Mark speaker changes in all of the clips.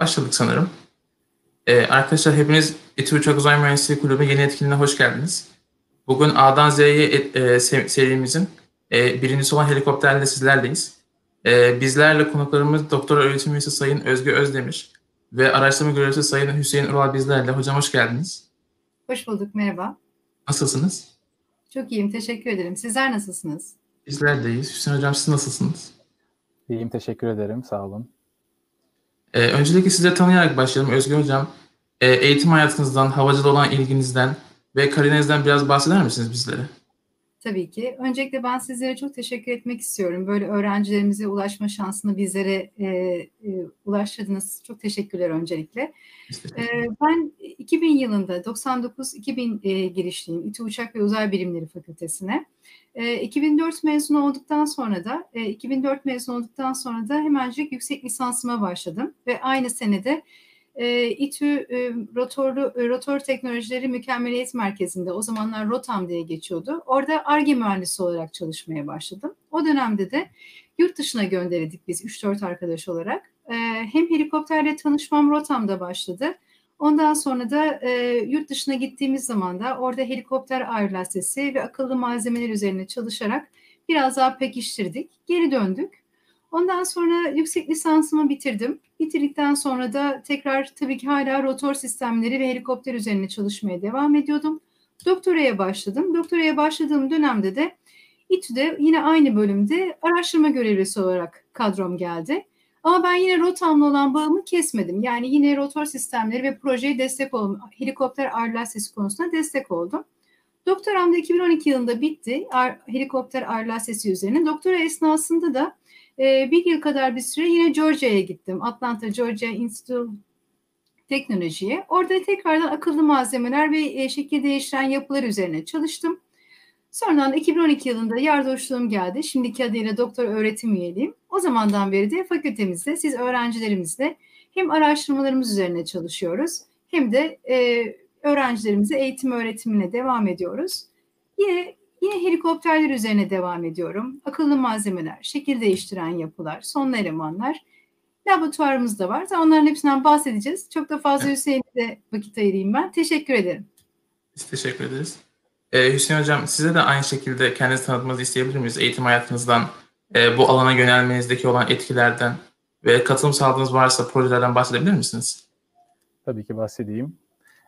Speaker 1: Başladık sanırım. Ee, arkadaşlar hepiniz İTÜ Uçak Uzay Mühendisliği Kulübü yeni etkinliğine hoş geldiniz. Bugün A'dan Z'ye e, serimizin e, birincisi olan helikopterle sizlerleyiz. E, bizlerle konuklarımız Doktor Öğretim Üyesi Sayın Özgü Özdemir ve araştırma görevlisi Sayın Hüseyin Ural bizlerle. Hocam hoş geldiniz.
Speaker 2: Hoş bulduk, merhaba.
Speaker 1: Nasılsınız?
Speaker 2: Çok iyiyim, teşekkür ederim. Sizler nasılsınız?
Speaker 1: Bizler de iyiyiz. Hüseyin Hocam siz nasılsınız?
Speaker 3: İyiyim, teşekkür ederim. Sağ olun.
Speaker 1: Ee, öncelikle size tanıyarak başlayalım. Özgür Hocam, e, eğitim hayatınızdan, havacılığa olan ilginizden ve kariyerinizden biraz bahseder misiniz bizlere?
Speaker 2: Tabii ki. Öncelikle ben sizlere çok teşekkür etmek istiyorum. Böyle öğrencilerimize ulaşma şansını bizlere e, e, ulaştırdınız. Çok teşekkürler öncelikle. E, ben 2000 yılında 99-2000 e, girişliyim İTÜ Uçak ve Uzay Bilimleri Fakültesine. E, 2004 mezun olduktan sonra da e, 2004 mezun olduktan sonra da hemencik yüksek lisansıma başladım ve aynı senede e, İTÜ e, rotor teknolojileri mükemmeliyet merkezinde o zamanlar ROTAM diye geçiyordu. Orada ARGE mühendisi olarak çalışmaya başladım. O dönemde de yurt dışına gönderildik biz 3-4 arkadaş olarak. E, hem helikopterle tanışmam ROTAM'da başladı. Ondan sonra da e, yurt dışına gittiğimiz zaman da orada helikopter aerolastesi ve akıllı malzemeler üzerine çalışarak biraz daha pekiştirdik. Geri döndük. Ondan sonra yüksek lisansımı bitirdim. Bitirdikten sonra da tekrar tabii ki hala rotor sistemleri ve helikopter üzerine çalışmaya devam ediyordum. Doktoraya başladım. Doktoraya başladığım dönemde de İTÜ'de yine aynı bölümde araştırma görevlisi olarak kadrom geldi. Ama ben yine rotamla olan bağımı kesmedim. Yani yine rotor sistemleri ve projeye destek oldum. Helikopter ağırlığa sesi konusunda destek oldum. Doktoram da 2012 yılında bitti. Ar, helikopter ağırlığa sesi üzerine. Doktora esnasında da e, bir yıl kadar bir süre yine Georgia'ya gittim. Atlanta Georgia Institute Teknolojiye. Orada tekrardan akıllı malzemeler ve e, şekil değiştiren yapılar üzerine çalıştım. Sonradan 2012 yılında yardımcılığım geldi. Şimdiki adıyla doktor öğretim üyeliğim. O zamandan beri de fakültemizde siz öğrencilerimizle hem araştırmalarımız üzerine çalışıyoruz hem de e, öğrencilerimize eğitim öğretimine devam ediyoruz. Yine Yine helikopterler üzerine devam ediyorum. Akıllı malzemeler, şekil değiştiren yapılar, son elemanlar. Laboratuvarımız da var. Onların hepsinden bahsedeceğiz. Çok da fazla Hüseyin'e de vakit ayırayım ben. Teşekkür ederim.
Speaker 1: Biz teşekkür ederiz. Ee, Hüseyin Hocam size de aynı şekilde kendinizi tanıtmanızı isteyebilir miyiz? Eğitim hayatınızdan, e, bu alana yönelmenizdeki olan etkilerden ve katılım sağladığınız varsa projelerden bahsedebilir misiniz?
Speaker 3: Tabii ki bahsedeyim.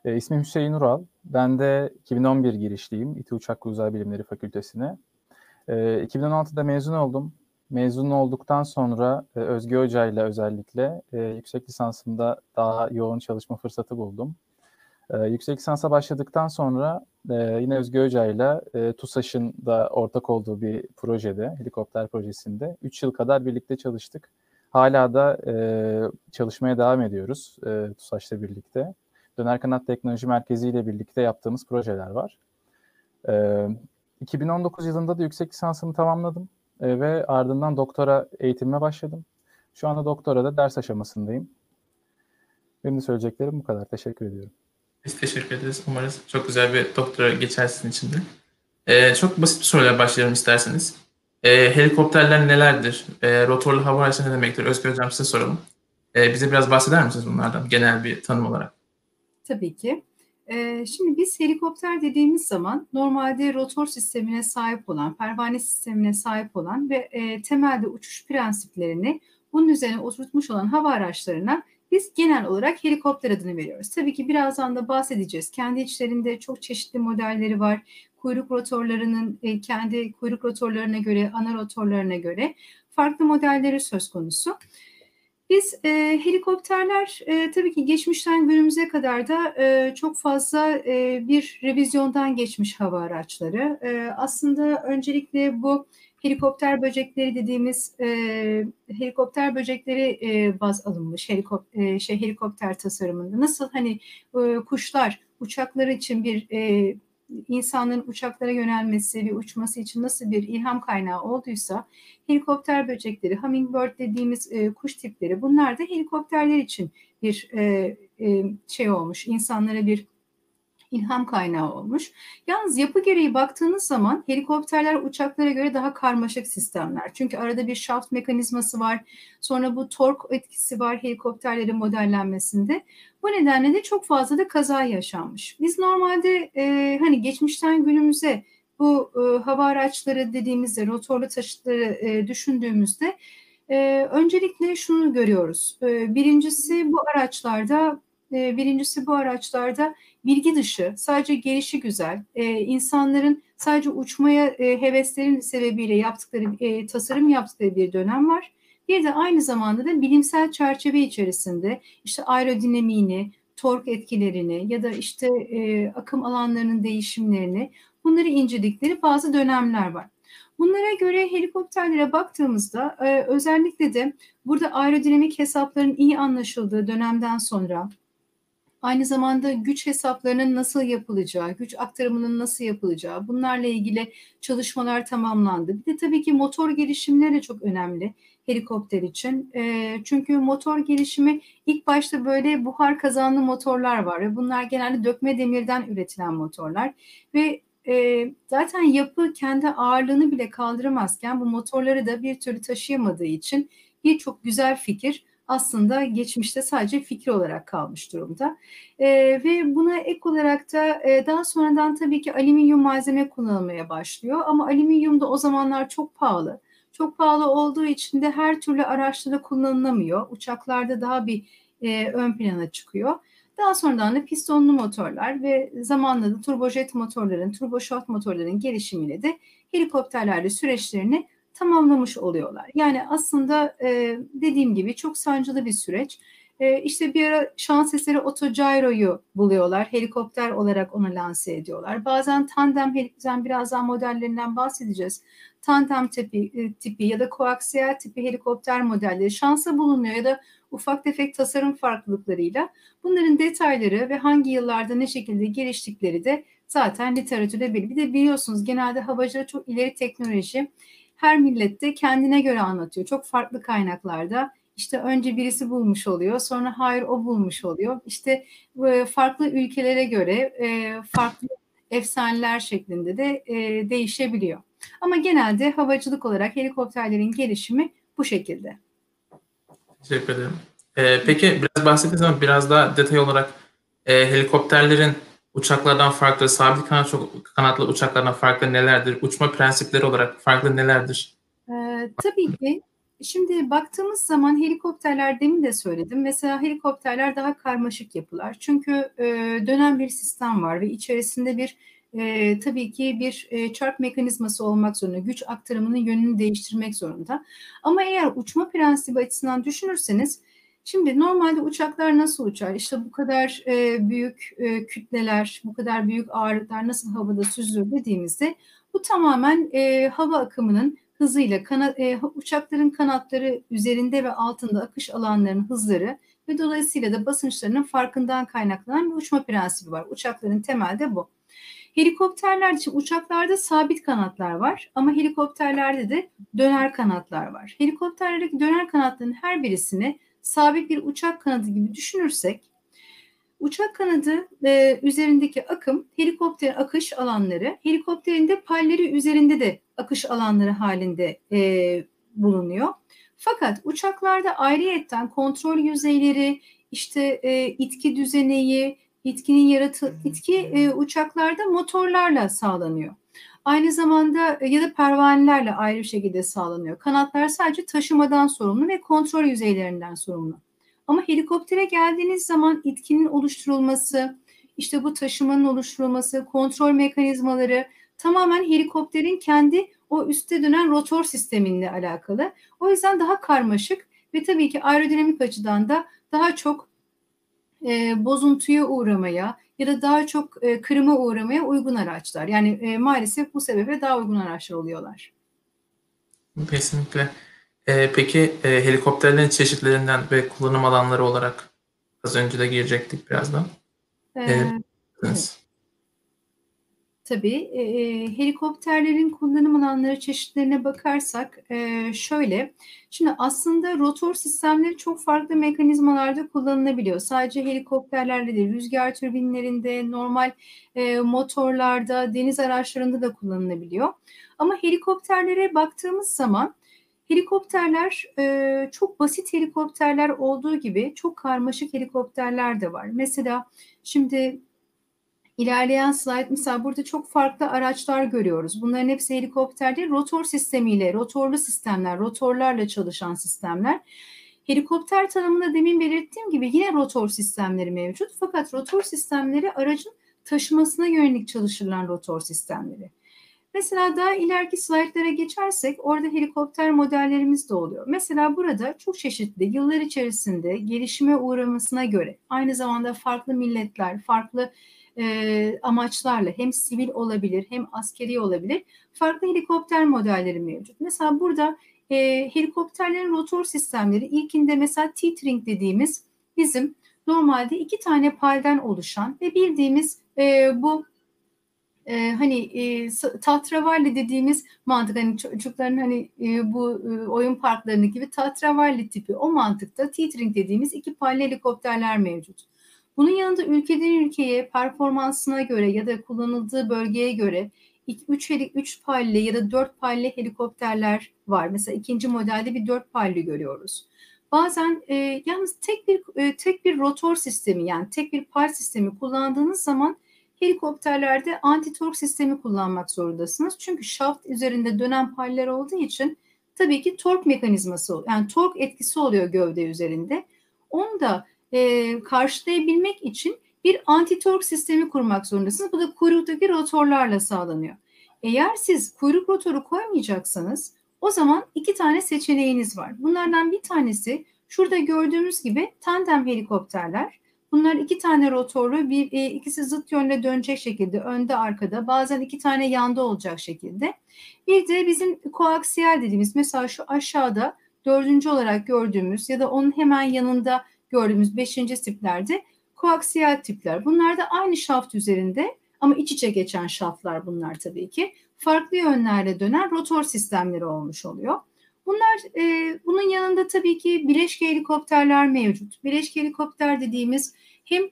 Speaker 3: E, ismim Hüseyin Ural. Ben de 2011 girişliyim İTÜ Uçak ve Uzay Bilimleri Fakültesine. E, 2016'da mezun oldum. Mezun olduktan sonra e, Özge Hoca ile özellikle e, yüksek lisansımda daha yoğun çalışma fırsatı buldum. E, yüksek lisansa başladıktan sonra e, yine Özge Hoca ile e, TUSAŞ'ın da ortak olduğu bir projede, helikopter projesinde 3 yıl kadar birlikte çalıştık. Hala da e, çalışmaya devam ediyoruz e, TUSAŞ'la birlikte. Döner Kanat Teknoloji Merkezi ile birlikte yaptığımız projeler var. E, 2019 yılında da yüksek lisansımı tamamladım e, ve ardından doktora eğitimime başladım. Şu anda doktora da ders aşamasındayım. Benim de söyleyeceklerim bu kadar. Teşekkür ediyorum.
Speaker 1: Biz teşekkür ederiz. Umarız çok güzel bir doktora geçersin içinde. Ee, çok basit bir soruyla başlayalım isterseniz. Ee, helikopterler nelerdir? Ee, rotorlu hava aracı ne demektir? Özgür Hocam size soralım. Ee, bize biraz bahseder misiniz bunlardan genel bir tanım olarak?
Speaker 2: Tabii ki. Ee, şimdi biz helikopter dediğimiz zaman normalde rotor sistemine sahip olan, pervane sistemine sahip olan ve e, temelde uçuş prensiplerini bunun üzerine oturtmuş olan hava araçlarına biz genel olarak helikopter adını veriyoruz. Tabii ki birazdan da bahsedeceğiz. Kendi içlerinde çok çeşitli modelleri var. Kuyruk rotorlarının e, kendi kuyruk rotorlarına göre, ana rotorlarına göre farklı modelleri söz konusu. Biz e, helikopterler e, tabii ki geçmişten günümüze kadar da e, çok fazla e, bir revizyondan geçmiş hava araçları. E, aslında öncelikle bu helikopter böcekleri dediğimiz e, helikopter böcekleri e, baz alınmış helikop, e, şey helikopter tasarımında. Nasıl hani e, kuşlar uçaklar için bir e, insanların uçaklara yönelmesi ve uçması için nasıl bir ilham kaynağı olduysa helikopter böcekleri, hummingbird dediğimiz e, kuş tipleri bunlar da helikopterler için bir e, e, şey olmuş, insanlara bir ilham kaynağı olmuş. Yalnız yapı gereği baktığınız zaman helikopterler uçaklara göre daha karmaşık sistemler. Çünkü arada bir şaft mekanizması var. Sonra bu tork etkisi var helikopterlerin modellenmesinde. Bu nedenle de çok fazla da kaza yaşanmış. Biz normalde e, hani geçmişten günümüze bu e, hava araçları dediğimizde rotorlu taşıtları e, düşündüğümüzde e, öncelikle şunu görüyoruz. E, birincisi bu araçlarda e, birincisi bu araçlarda bilgi dışı, sadece gelişi güzel, e, insanların sadece uçmaya e, heveslerin sebebiyle yaptıkları, e, tasarım yaptıkları bir dönem var. Bir de aynı zamanda da bilimsel çerçeve içerisinde işte aerodinamiğini, tork etkilerini ya da işte e, akım alanlarının değişimlerini bunları inceledikleri bazı dönemler var. Bunlara göre helikopterlere baktığımızda e, özellikle de burada aerodinamik hesapların iyi anlaşıldığı dönemden sonra aynı zamanda güç hesaplarının nasıl yapılacağı, güç aktarımının nasıl yapılacağı bunlarla ilgili çalışmalar tamamlandı. Bir de tabii ki motor gelişimleri çok önemli helikopter için. E, çünkü motor gelişimi ilk başta böyle buhar kazanlı motorlar var ve bunlar genelde dökme demirden üretilen motorlar ve e, zaten yapı kendi ağırlığını bile kaldıramazken bu motorları da bir türlü taşıyamadığı için birçok güzel fikir aslında geçmişte sadece fikir olarak kalmış durumda. E, ve buna ek olarak da e, daha sonradan tabii ki alüminyum malzeme kullanılmaya başlıyor ama alüminyum da o zamanlar çok pahalı. Çok pahalı olduğu için de her türlü araçta kullanılamıyor. Uçaklarda daha bir e, ön plana çıkıyor. Daha sonradan da pistonlu motorlar ve zamanla da turbojet motorların, turboşort motorların gelişimiyle de helikopterlerde süreçlerini tamamlamış oluyorlar. Yani aslında e, dediğim gibi çok sancılı bir süreç. E, işte bir ara şans eseri Autogyro'yu buluyorlar. Helikopter olarak onu lanse ediyorlar. Bazen tandem helikopter birazdan modellerinden bahsedeceğiz. Tandem tipi, e, tipi ya da koaksiyel tipi helikopter modelleri şansa bulunuyor ya da ufak tefek tasarım farklılıklarıyla bunların detayları ve hangi yıllarda ne şekilde geliştikleri de zaten literatürde belli. Bir de biliyorsunuz genelde havacılık çok ileri teknoloji. Her millette kendine göre anlatıyor. Çok farklı kaynaklarda. İşte önce birisi bulmuş oluyor, sonra hayır o bulmuş oluyor. İşte e, farklı ülkelere göre e, farklı efsaneler şeklinde de e, değişebiliyor. Ama genelde havacılık olarak helikopterlerin gelişimi bu şekilde.
Speaker 1: Teşekkür ederim. Ee, peki biraz bahsettiğiniz ama biraz daha detay olarak e, helikopterlerin uçaklardan farklı, sabit kanat, kanatlı uçaklardan farklı nelerdir? Uçma prensipleri olarak farklı nelerdir?
Speaker 2: Ee, tabii ki. Şimdi baktığımız zaman helikopterler demin de söyledim. Mesela helikopterler daha karmaşık yapılar. Çünkü e, dönen bir sistem var ve içerisinde bir e, tabii ki bir e, çarp mekanizması olmak zorunda. Güç aktarımının yönünü değiştirmek zorunda. Ama eğer uçma prensibi açısından düşünürseniz Şimdi normalde uçaklar nasıl uçar? İşte bu kadar e, büyük e, kütleler, bu kadar büyük ağırlıklar nasıl havada süzülür dediğimizde bu tamamen e, hava akımının hızıyla kana, e, uçakların kanatları üzerinde ve altında akış alanlarının hızları ve dolayısıyla da basınçlarının farkından kaynaklanan bir uçma prensibi var. Uçakların temelde bu. Helikopterler için uçaklarda sabit kanatlar var ama helikopterlerde de döner kanatlar var. Helikopterlerdeki döner kanatların her birisini sabit bir uçak kanadı gibi düşünürsek uçak kanadı e, üzerindeki akım helikopter akış alanları helikopterin de palleri üzerinde de akış alanları halinde e, bulunuyor. Fakat uçaklarda ayrıyetten kontrol yüzeyleri, işte e, itki düzeneyi, itkinin yaratı, itki e, uçaklarda motorlarla sağlanıyor. Aynı zamanda e, ya da pervanelerle ayrı bir şekilde sağlanıyor. Kanatlar sadece taşımadan sorumlu ve kontrol yüzeylerinden sorumlu. Ama helikoptere geldiğiniz zaman itkinin oluşturulması, işte bu taşımanın oluşturulması, kontrol mekanizmaları tamamen helikopterin kendi o üstte dönen rotor sisteminle alakalı. O yüzden daha karmaşık ve tabii ki aerodinamik açıdan da daha çok e, bozuntuya uğramaya ya da daha çok e, kırıma uğramaya uygun araçlar. Yani e, maalesef bu sebeple daha uygun araçlar oluyorlar.
Speaker 1: Kesinlikle. E, peki e, helikopterlerin çeşitlerinden ve kullanım alanları olarak az önce de girecektik birazdan. Ee,
Speaker 2: evet. Tabii. E, helikopterlerin kullanım alanları çeşitlerine bakarsak e, şöyle. Şimdi aslında rotor sistemleri çok farklı mekanizmalarda kullanılabiliyor. Sadece helikopterlerde değil, rüzgar türbinlerinde, normal e, motorlarda, deniz araçlarında da kullanılabiliyor. Ama helikopterlere baktığımız zaman Helikopterler e, çok basit helikopterler olduğu gibi çok karmaşık helikopterler de var. Mesela şimdi ilerleyen slide mesela burada çok farklı araçlar görüyoruz. Bunların hepsi helikopter değil, rotor sistemiyle, rotorlu sistemler, rotorlarla çalışan sistemler. Helikopter tanımında demin belirttiğim gibi yine rotor sistemleri mevcut. Fakat rotor sistemleri aracın taşımasına yönelik çalışırılan rotor sistemleri. Mesela daha ileriki slaytlara geçersek orada helikopter modellerimiz de oluyor. Mesela burada çok çeşitli yıllar içerisinde gelişime uğramasına göre aynı zamanda farklı milletler, farklı e, amaçlarla hem sivil olabilir hem askeri olabilir farklı helikopter modelleri mevcut. Mesela burada e, helikopterlerin rotor sistemleri ilkinde mesela T-Tring dediğimiz bizim normalde iki tane palden oluşan ve bildiğimiz e, bu e, hani e, tahtravalli dediğimiz mantık hani çocukların hani e, bu e, oyun parklarını gibi tahtravalli tipi o mantıkta teetering dediğimiz iki palli helikopterler mevcut. Bunun yanında ülkeden ülkeye performansına göre ya da kullanıldığı bölgeye göre 3 3 palli ya da 4 palli helikopterler var. Mesela ikinci modelde bir 4 palli görüyoruz. Bazen e, yalnız tek bir e, tek bir rotor sistemi yani tek bir pal sistemi kullandığınız zaman helikopterlerde anti-tork sistemi kullanmak zorundasınız. Çünkü şaft üzerinde dönen paller olduğu için tabii ki tork mekanizması yani tork etkisi oluyor gövde üzerinde. Onu da e, karşılayabilmek için bir anti-tork sistemi kurmak zorundasınız. Bu da kuyruktaki rotorlarla sağlanıyor. Eğer siz kuyruk rotoru koymayacaksanız o zaman iki tane seçeneğiniz var. Bunlardan bir tanesi şurada gördüğümüz gibi tandem helikopterler. Bunlar iki tane rotorlu, bir e, ikisi zıt yönde dönecek şekilde önde arkada, bazen iki tane yanda olacak şekilde. Bir de bizim koaksiyel dediğimiz mesela şu aşağıda dördüncü olarak gördüğümüz ya da onun hemen yanında gördüğümüz beşinci tiplerde koaksiyel tipler. Bunlar da aynı şaft üzerinde ama iç içe geçen şaftlar bunlar tabii ki. Farklı yönlerde dönen rotor sistemleri olmuş oluyor. Bunlar e, bunun yanında tabii ki bileşke helikopterler mevcut. Bileşke helikopter dediğimiz hem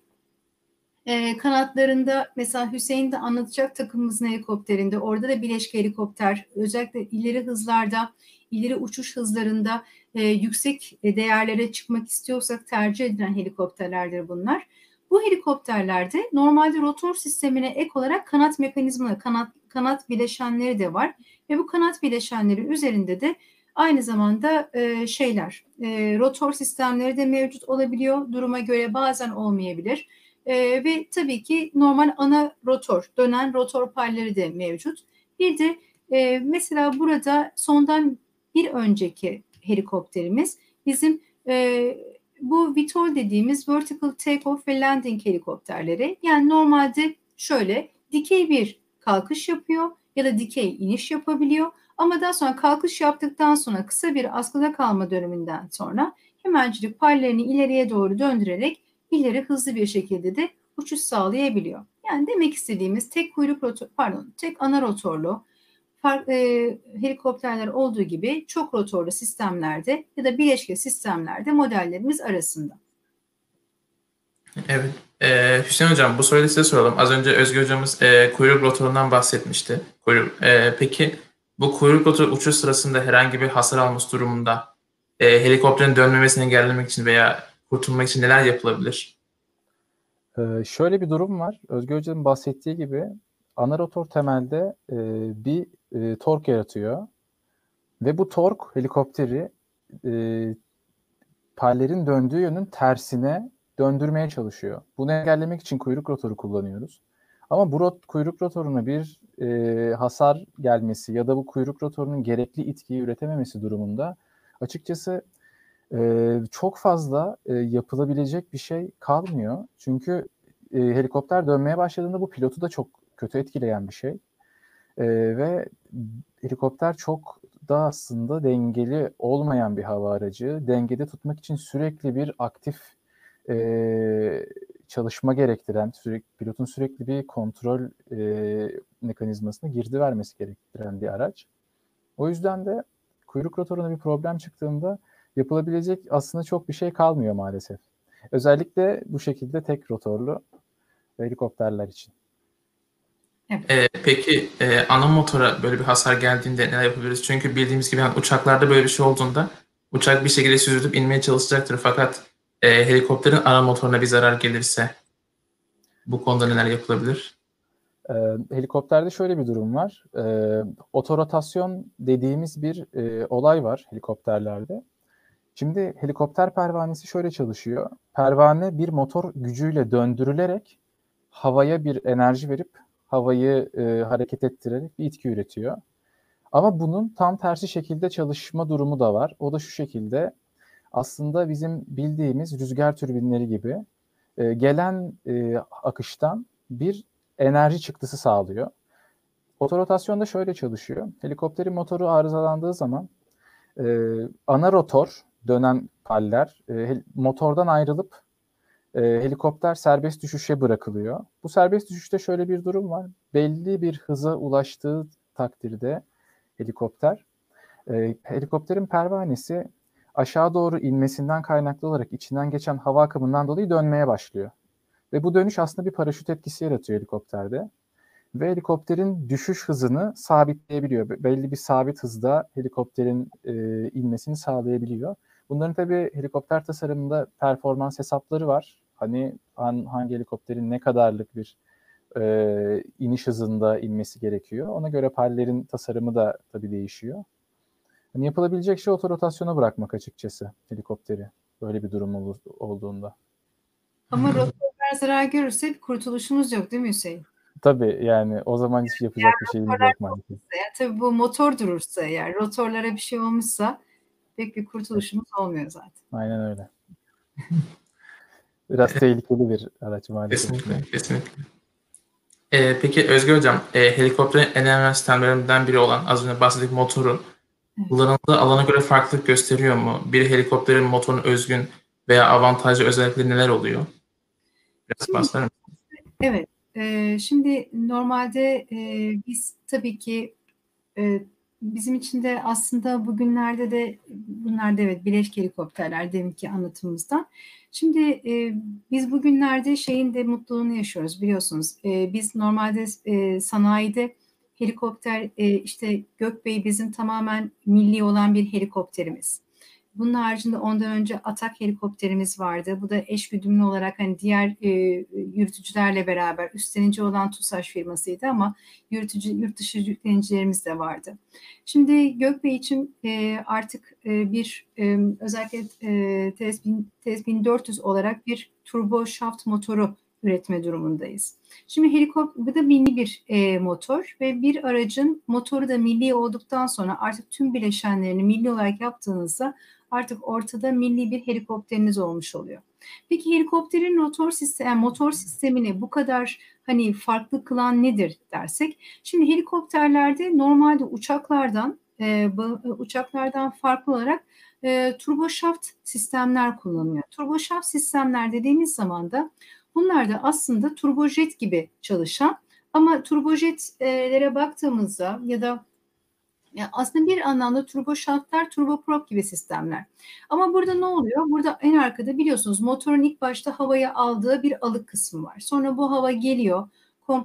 Speaker 2: e, kanatlarında mesela Hüseyin de anlatacak takımımızın helikopterinde orada da bileşke helikopter özellikle ileri hızlarda ileri uçuş hızlarında e, yüksek değerlere çıkmak istiyorsak tercih edilen helikopterlerdir bunlar. Bu helikopterlerde normalde rotor sistemine ek olarak kanat mekanizmaları, kanat, kanat bileşenleri de var. Ve bu kanat bileşenleri üzerinde de Aynı zamanda e, şeyler, e, rotor sistemleri de mevcut olabiliyor. Duruma göre bazen olmayabilir. E, ve tabii ki normal ana rotor, dönen rotor palleri de mevcut. Bir de e, mesela burada sondan bir önceki helikopterimiz bizim e, bu VTOL dediğimiz Vertical Takeoff ve Landing helikopterleri. Yani normalde şöyle dikey bir kalkış yapıyor ya da dikey iniş yapabiliyor. Ama daha sonra kalkış yaptıktan sonra kısa bir askıda kalma döneminden sonra hemencilik pallerini ileriye doğru döndürerek ileri hızlı bir şekilde de uçuş sağlayabiliyor. Yani demek istediğimiz tek kuyruk rotor, pardon, tek ana rotorlu farklı e, helikopterler olduğu gibi çok rotorlu sistemlerde ya da bileşke sistemlerde modellerimiz arasında.
Speaker 1: Evet. Ee, Hüseyin Hocam bu soruyu size soralım. Az önce Özgür Hocamız e, kuyruk rotorundan bahsetmişti. Kuyruk, e, peki bu kuyruk rotor uçuş sırasında herhangi bir hasar alması durumunda e, helikopterin dönmemesini engellemek için veya kurtulmak için neler yapılabilir?
Speaker 3: Ee, şöyle bir durum var. Özgür Hoca'nın bahsettiği gibi ana rotor temelde e, bir e, tork yaratıyor. Ve bu tork helikopteri e, pallerin döndüğü yönün tersine döndürmeye çalışıyor. Bunu engellemek için kuyruk rotoru kullanıyoruz. Ama bu rot, kuyruk rotoruna bir e, hasar gelmesi ya da bu kuyruk rotorunun gerekli itkiyi üretememesi durumunda açıkçası e, çok fazla e, yapılabilecek bir şey kalmıyor. Çünkü e, helikopter dönmeye başladığında bu pilotu da çok kötü etkileyen bir şey. E, ve helikopter çok da aslında dengeli olmayan bir hava aracı. Dengede tutmak için sürekli bir aktif e, çalışma gerektiren, sürekli, pilotun sürekli bir kontrol e, mekanizmasına girdi vermesi gerektiren bir araç. O yüzden de kuyruk rotoruna bir problem çıktığında yapılabilecek aslında çok bir şey kalmıyor maalesef. Özellikle bu şekilde tek rotorlu helikopterler için.
Speaker 1: Evet. Ee, peki e, ana motora böyle bir hasar geldiğinde neler yapabiliriz? Çünkü bildiğimiz gibi yani uçaklarda böyle bir şey olduğunda uçak bir şekilde süzülüp inmeye çalışacaktır. Fakat e, helikopterin ana motoruna bir zarar gelirse bu konuda neler yapılabilir?
Speaker 3: E, helikopterde şöyle bir durum var. E, otorotasyon dediğimiz bir e, olay var helikopterlerde. Şimdi helikopter pervanesi şöyle çalışıyor. Pervane bir motor gücüyle döndürülerek havaya bir enerji verip havayı e, hareket ettirerek bir itki üretiyor. Ama bunun tam tersi şekilde çalışma durumu da var. O da şu şekilde aslında bizim bildiğimiz rüzgar türbinleri gibi e, gelen e, akıştan bir enerji çıktısı sağlıyor. Otorotasyon da şöyle çalışıyor. Helikopterin motoru arızalandığı zaman e, ana rotor dönen paller e, motordan ayrılıp e, helikopter serbest düşüşe bırakılıyor. Bu serbest düşüşte şöyle bir durum var. Belli bir hıza ulaştığı takdirde helikopter, e, helikopterin pervanesi aşağı doğru inmesinden kaynaklı olarak içinden geçen hava akımından dolayı dönmeye başlıyor. Ve bu dönüş aslında bir paraşüt etkisi yaratıyor helikopterde. Ve helikopterin düşüş hızını sabitleyebiliyor. Belli bir sabit hızda helikopterin e, inmesini sağlayabiliyor. Bunların tabii helikopter tasarımında performans hesapları var. Hani hangi helikopterin ne kadarlık bir e, iniş hızında inmesi gerekiyor. Ona göre pallerin tasarımı da tabii değişiyor. Hani yapılabilecek şey otorotasyona bırakmak açıkçası helikopteri böyle bir durum ol, olduğunda.
Speaker 2: Ama rotorlar zarar görürse bir kurtuluşumuz yok değil mi Hüseyin?
Speaker 3: Tabii yani o zaman hiç yapacak yani bir şeyimiz yok maalesef.
Speaker 2: tabii bu motor durursa eğer rotorlara bir şey olmuşsa pek bir kurtuluşumuz olmuyor zaten.
Speaker 3: Aynen öyle. Biraz tehlikeli bir araç maalesef.
Speaker 1: Kesinlikle, kesinlikle. Ee, peki Özgür Hocam, e, helikopterin en önemli sistemlerinden biri olan az önce bahsettiğim motoru kullanıldığı alana göre farklılık gösteriyor mu? Bir helikopterin motorun özgün veya avantajlı özellikleri neler oluyor? Biraz bahseder
Speaker 2: Evet, e, şimdi normalde e, biz tabii ki e, bizim için de aslında bugünlerde de bunlar da evet bileşik helikopterler deminki anlatımımızdan. Şimdi e, biz bugünlerde şeyin de mutluluğunu yaşıyoruz biliyorsunuz. E, biz normalde e, sanayide helikopter e, işte Gökbey bizim tamamen milli olan bir helikopterimiz. Bunun haricinde ondan önce Atak helikopterimiz vardı. Bu da eş güdümlü olarak hani diğer e, yürütücülerle beraber üstlenici olan TUSAŞ firmasıydı ama yürütücü yurt dışı yüklenicilerimiz de vardı. Şimdi Gökbey için e, artık e, bir e, özellikle e, TS, TS 1400 olarak bir turbo shaft motoru üretme durumundayız. Şimdi helikopter bu da milli bir e, motor ve bir aracın motoru da milli olduktan sonra artık tüm bileşenlerini milli olarak yaptığınızda artık ortada milli bir helikopteriniz olmuş oluyor. Peki helikopterin motor sistemi, yani motor sistemini bu kadar hani farklı kılan nedir dersek, şimdi helikopterlerde normalde uçaklardan e, uçaklardan farklı olarak e, turboşaft sistemler kullanılıyor. Turboşaft sistemler dediğimiz zaman da bunlar da aslında turbojet gibi çalışan ama turbojetlere baktığımızda ya da yani aslında bir anlamda turbo şaftlar, turbo prop gibi sistemler. Ama burada ne oluyor? Burada en arkada biliyorsunuz motorun ilk başta havaya aldığı bir alık kısmı var. Sonra bu hava geliyor.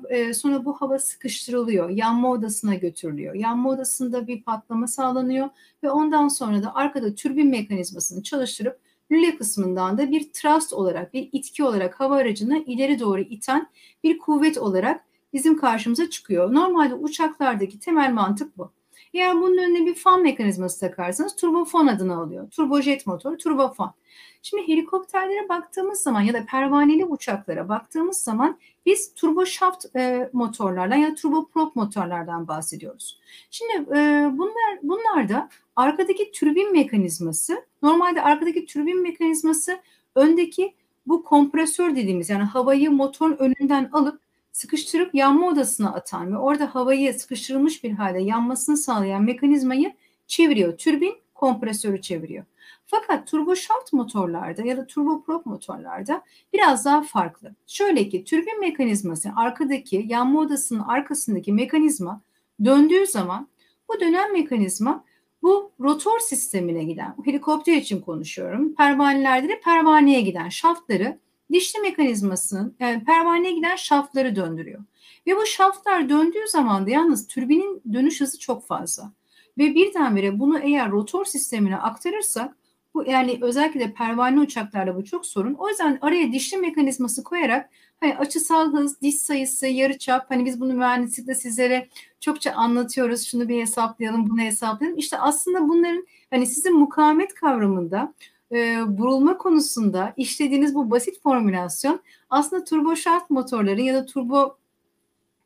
Speaker 2: E, sonra bu hava sıkıştırılıyor. Yanma odasına götürülüyor. Yanma odasında bir patlama sağlanıyor ve ondan sonra da arkada türbin mekanizmasını çalıştırıp lüle kısmından da bir thrust olarak, bir itki olarak hava aracını ileri doğru iten bir kuvvet olarak bizim karşımıza çıkıyor. Normalde uçaklardaki temel mantık bu. Eğer bunun önüne bir fan mekanizması takarsanız turbofan adını alıyor. Turbojet motor, turbofan. Şimdi helikopterlere baktığımız zaman ya da pervaneli uçaklara baktığımız zaman biz turboşaft e, motorlardan ya turboprop motorlardan bahsediyoruz. Şimdi e, bunlar bunlar da arkadaki türbin mekanizması normalde arkadaki türbin mekanizması öndeki bu kompresör dediğimiz yani havayı motorun önünden alıp sıkıştırıp yanma odasına atan ve orada havayı sıkıştırılmış bir halde yanmasını sağlayan mekanizmayı çeviriyor. Türbin kompresörü çeviriyor. Fakat turbo shaft motorlarda ya da turbo prop motorlarda biraz daha farklı. Şöyle ki türbin mekanizması arkadaki yanma odasının arkasındaki mekanizma döndüğü zaman bu dönen mekanizma bu rotor sistemine giden, helikopter için konuşuyorum, pervanelerde de pervaneye giden şaftları dişli mekanizmasının yani pervaneye giden şaftları döndürüyor. Ve bu şaftlar döndüğü zaman da yalnız türbinin dönüş hızı çok fazla. Ve birdenbire bunu eğer rotor sistemine aktarırsak bu yani özellikle de pervane uçaklarda bu çok sorun. O yüzden araya dişli mekanizması koyarak hani açısal hız, diş sayısı, yarıçap hani biz bunu mühendislikte sizlere çokça anlatıyoruz. Şunu bir hesaplayalım, bunu hesaplayalım. İşte aslında bunların hani sizin mukavemet kavramında e, burulma konusunda işlediğiniz bu basit formülasyon aslında turbo shaft motorların ya da turbo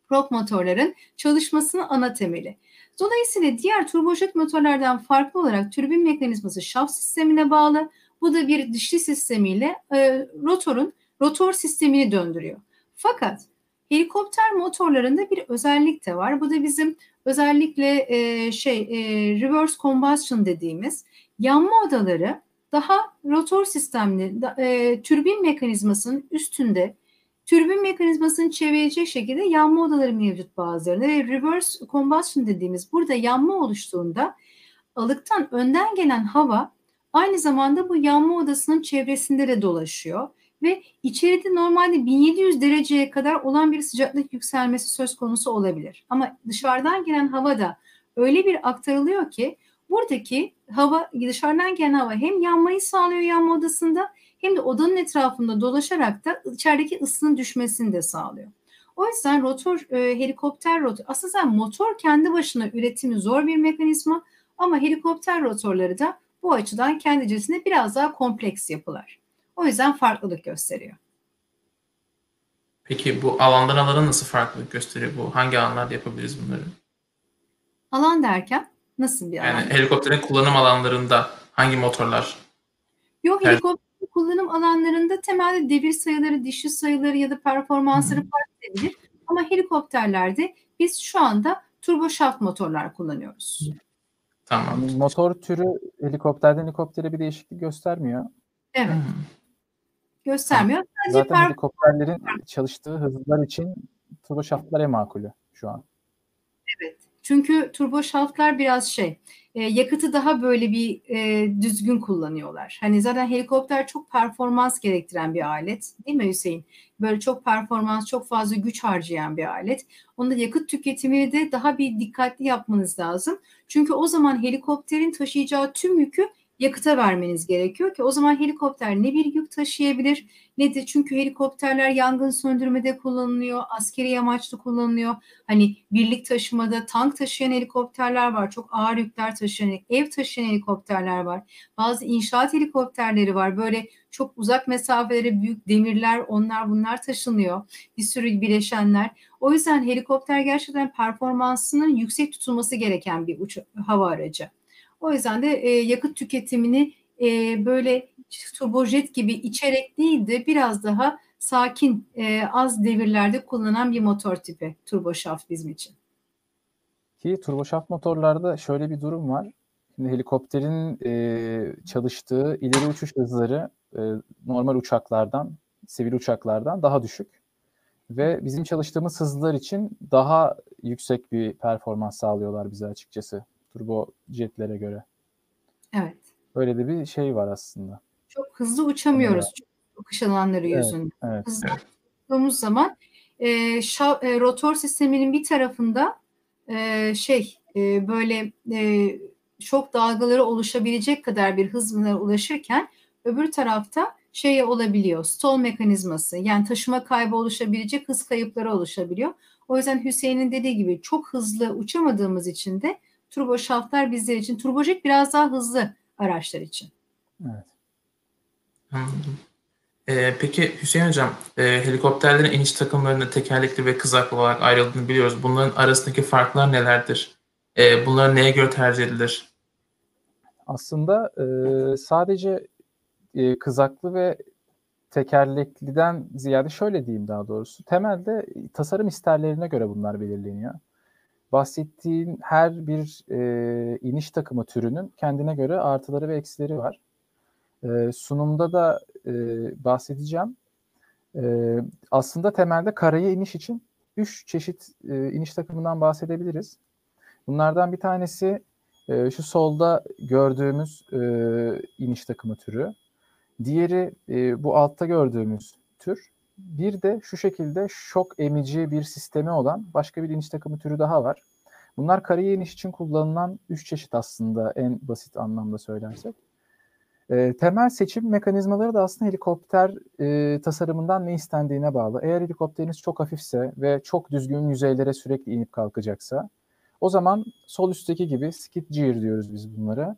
Speaker 2: prop motorların çalışmasının ana temeli. Dolayısıyla diğer turbojet motorlardan farklı olarak türbin mekanizması şaft sistemine bağlı. Bu da bir dişli sistemiyle e, rotorun rotor sistemini döndürüyor. Fakat helikopter motorlarında bir özellik de var. Bu da bizim özellikle e, şey e, reverse combustion dediğimiz yanma odaları daha rotor sistemli e, türbin mekanizmasının üstünde Türbin mekanizmasını çevirecek şekilde yanma odaları mevcut bazılarında ve reverse combustion dediğimiz burada yanma oluştuğunda alıktan önden gelen hava aynı zamanda bu yanma odasının çevresinde de dolaşıyor ve içeride normalde 1700 dereceye kadar olan bir sıcaklık yükselmesi söz konusu olabilir. Ama dışarıdan gelen hava da öyle bir aktarılıyor ki buradaki hava dışarıdan gelen hava hem yanmayı sağlıyor yanma odasında hem de odanın etrafında dolaşarak da içerideki ısının düşmesini de sağlıyor. O yüzden rotor, e, helikopter rotor, aslında motor kendi başına üretimi zor bir mekanizma ama helikopter rotorları da bu açıdan kendi cinsinde biraz daha kompleks yapılar. O yüzden farklılık gösteriyor.
Speaker 1: Peki bu alandan alana nasıl farklılık gösteriyor bu? Hangi alanlarda yapabiliriz bunları?
Speaker 2: Alan derken nasıl bir alan?
Speaker 1: Yani helikopterin kullanım alanlarında hangi motorlar?
Speaker 2: Yok helikopter kullanım alanlarında temelde devir sayıları, dişi sayıları ya da performansları fark edebilir. Ama helikopterlerde biz şu anda turbo shaft motorlar kullanıyoruz.
Speaker 1: Tamam.
Speaker 3: Yani motor türü helikopterden helikoptere bir değişiklik göstermiyor.
Speaker 2: Evet. Hmm. Göstermiyor.
Speaker 3: Sadece Zaten per- helikopterlerin çalıştığı hızlar için turbo shaftlar en makulü şu an.
Speaker 2: Evet. Çünkü turbo shaftlar biraz şey, e, yakıtı daha böyle bir e, düzgün kullanıyorlar. Hani zaten helikopter çok performans gerektiren bir alet değil mi Hüseyin? Böyle çok performans, çok fazla güç harcayan bir alet. Onda yakıt tüketimini de daha bir dikkatli yapmanız lazım. Çünkü o zaman helikopterin taşıyacağı tüm yükü yakıta vermeniz gerekiyor ki o zaman helikopter ne bir yük taşıyabilir ne de çünkü helikopterler yangın söndürmede kullanılıyor, askeri amaçlı kullanılıyor. Hani birlik taşımada tank taşıyan helikopterler var, çok ağır yükler taşıyan, ev taşıyan helikopterler var. Bazı inşaat helikopterleri var. Böyle çok uzak mesafelere büyük demirler, onlar bunlar taşınıyor. Bir sürü bileşenler. O yüzden helikopter gerçekten performansının yüksek tutulması gereken bir uç hava aracı. O yüzden de e, yakıt tüketimini e, böyle turbojet gibi içerek değil de biraz daha sakin, e, az devirlerde kullanan bir motor tipi turboşaft bizim için.
Speaker 3: Ki turboşaft motorlarda şöyle bir durum var. Şimdi helikopterin e, çalıştığı ileri uçuş hızları e, normal uçaklardan, sivil uçaklardan daha düşük. Ve bizim çalıştığımız hızlar için daha yüksek bir performans sağlıyorlar bize açıkçası turbo jetlere göre.
Speaker 2: Evet.
Speaker 3: Böyle de bir şey var aslında.
Speaker 2: Çok hızlı uçamıyoruz evet. akış alanları evet, yüzünden. Evet. Hızlı uçtuğumuz zaman e, şa, e, rotor sisteminin bir tarafında e, şey e, böyle e, şok dalgaları oluşabilecek kadar bir hızına ulaşırken öbür tarafta şey olabiliyor. Stall mekanizması yani taşıma kaybı oluşabilecek hız kayıpları oluşabiliyor. O yüzden Hüseyin'in dediği gibi çok hızlı uçamadığımız için de turbo şaftlar bizler için. Turbojet biraz daha hızlı araçlar için.
Speaker 3: Evet.
Speaker 1: Anladım. Ee, peki Hüseyin Hocam, e, helikopterlerin iniş takımlarının tekerlekli ve kızaklı olarak ayrıldığını biliyoruz. Bunların arasındaki farklar nelerdir? E, bunlar neye göre tercih edilir?
Speaker 3: Aslında e, sadece e, kızaklı ve tekerlekliden ziyade şöyle diyeyim daha doğrusu. Temelde tasarım isterlerine göre bunlar belirleniyor. Bahsettiğim her bir e, iniş takımı türünün kendine göre artıları ve eksileri var. E, sunumda da e, bahsedeceğim. E, aslında temelde karaya iniş için üç çeşit e, iniş takımından bahsedebiliriz. Bunlardan bir tanesi e, şu solda gördüğümüz e, iniş takımı türü. Diğeri e, bu altta gördüğümüz tür. Bir de şu şekilde şok emici bir sistemi olan başka bir iniş takımı türü daha var. Bunlar karaya iniş için kullanılan üç çeşit aslında en basit anlamda söylersek. E, temel seçim mekanizmaları da aslında helikopter e, tasarımından ne istendiğine bağlı. Eğer helikopteriniz çok hafifse ve çok düzgün yüzeylere sürekli inip kalkacaksa o zaman sol üstteki gibi skid gear diyoruz biz bunlara.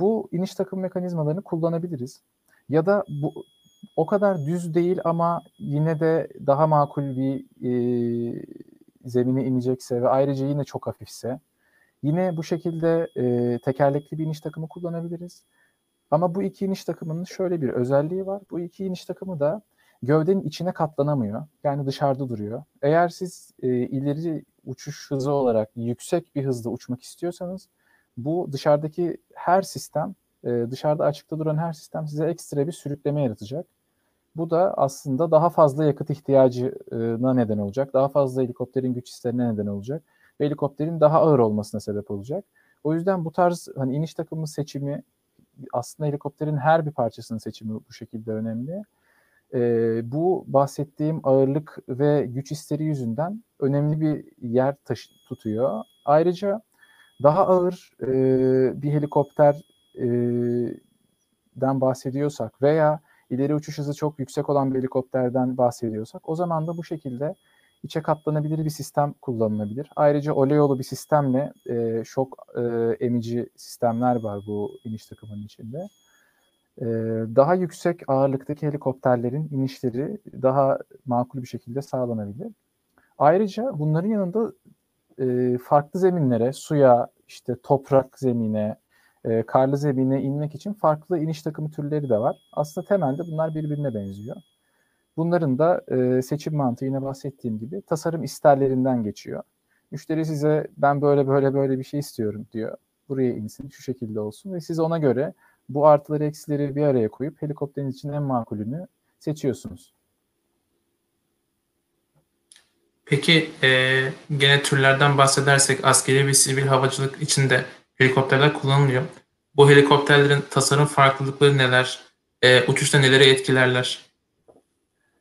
Speaker 3: Bu iniş takım mekanizmalarını kullanabiliriz. Ya da bu o kadar düz değil ama yine de daha makul bir e, zemine inecekse ve ayrıca yine çok hafifse yine bu şekilde e, tekerlekli bir iniş takımı kullanabiliriz. Ama bu iki iniş takımının şöyle bir özelliği var. Bu iki iniş takımı da gövdenin içine katlanamıyor. Yani dışarıda duruyor. Eğer siz e, ileri uçuş hızı olarak yüksek bir hızda uçmak istiyorsanız bu dışarıdaki her sistem, e, dışarıda açıkta duran her sistem size ekstra bir sürükleme yaratacak. Bu da aslında daha fazla yakıt ihtiyacına neden olacak. Daha fazla helikopterin güç hislerine neden olacak. Ve helikopterin daha ağır olmasına sebep olacak. O yüzden bu tarz hani iniş takımı seçimi aslında helikopterin her bir parçasının seçimi bu şekilde önemli. E, bu bahsettiğim ağırlık ve güç isteri yüzünden önemli bir yer taşı, tutuyor. Ayrıca daha ağır e, bir helikopterden bahsediyorsak veya ileri uçuş hızı çok yüksek olan bir helikopterden bahsediyorsak o zaman da bu şekilde içe katlanabilir bir sistem kullanılabilir. Ayrıca Oleo'lu bir sistemle e, şok e, emici sistemler var bu iniş takımının içinde. E, daha yüksek ağırlıktaki helikopterlerin inişleri daha makul bir şekilde sağlanabilir. Ayrıca bunların yanında e, farklı zeminlere, suya, işte toprak zemine, e, karlı zemine inmek için farklı iniş takımı türleri de var. Aslında temelde bunlar birbirine benziyor. Bunların da e, seçim mantığı yine bahsettiğim gibi tasarım isterlerinden geçiyor. Müşteri size ben böyle böyle böyle bir şey istiyorum diyor. Buraya insin, şu şekilde olsun ve siz ona göre bu artıları eksileri bir araya koyup helikopterin için en makulünü seçiyorsunuz.
Speaker 1: Peki e, gene türlerden bahsedersek askeri ve sivil havacılık içinde helikopterler kullanılıyor. Bu helikopterlerin tasarım farklılıkları neler? E, uçuşta neleri etkilerler?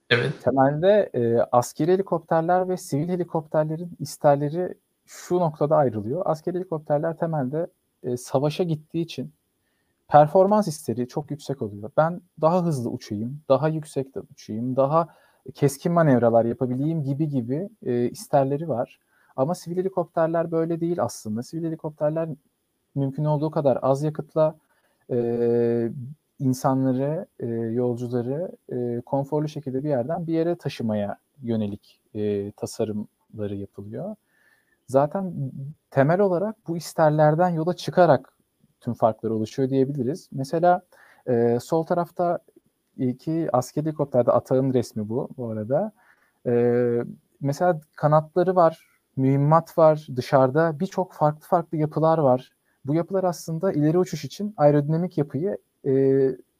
Speaker 3: Evet. Temelde e, askeri helikopterler ve sivil helikopterlerin isterleri şu noktada ayrılıyor. Askeri helikopterler temelde e, savaşa gittiği için performans isteri çok yüksek oluyor. Ben daha hızlı uçayım, daha yüksekte uçayım, daha keskin manevralar yapabileyim gibi gibi e, isterleri var. Ama sivil helikopterler böyle değil aslında. Sivil helikopterler mümkün olduğu kadar az yakıtla e, insanları, e, yolcuları e, konforlu şekilde bir yerden bir yere taşımaya yönelik e, tasarımları yapılıyor. Zaten temel olarak bu isterlerden yola çıkarak tüm farklar oluşuyor diyebiliriz. Mesela e, sol tarafta iki askeri helikopterde atağın resmi bu bu arada. E, mesela kanatları var, mühimmat var, dışarıda birçok farklı farklı yapılar var. Bu yapılar aslında ileri uçuş için aerodinamik yapıyı e,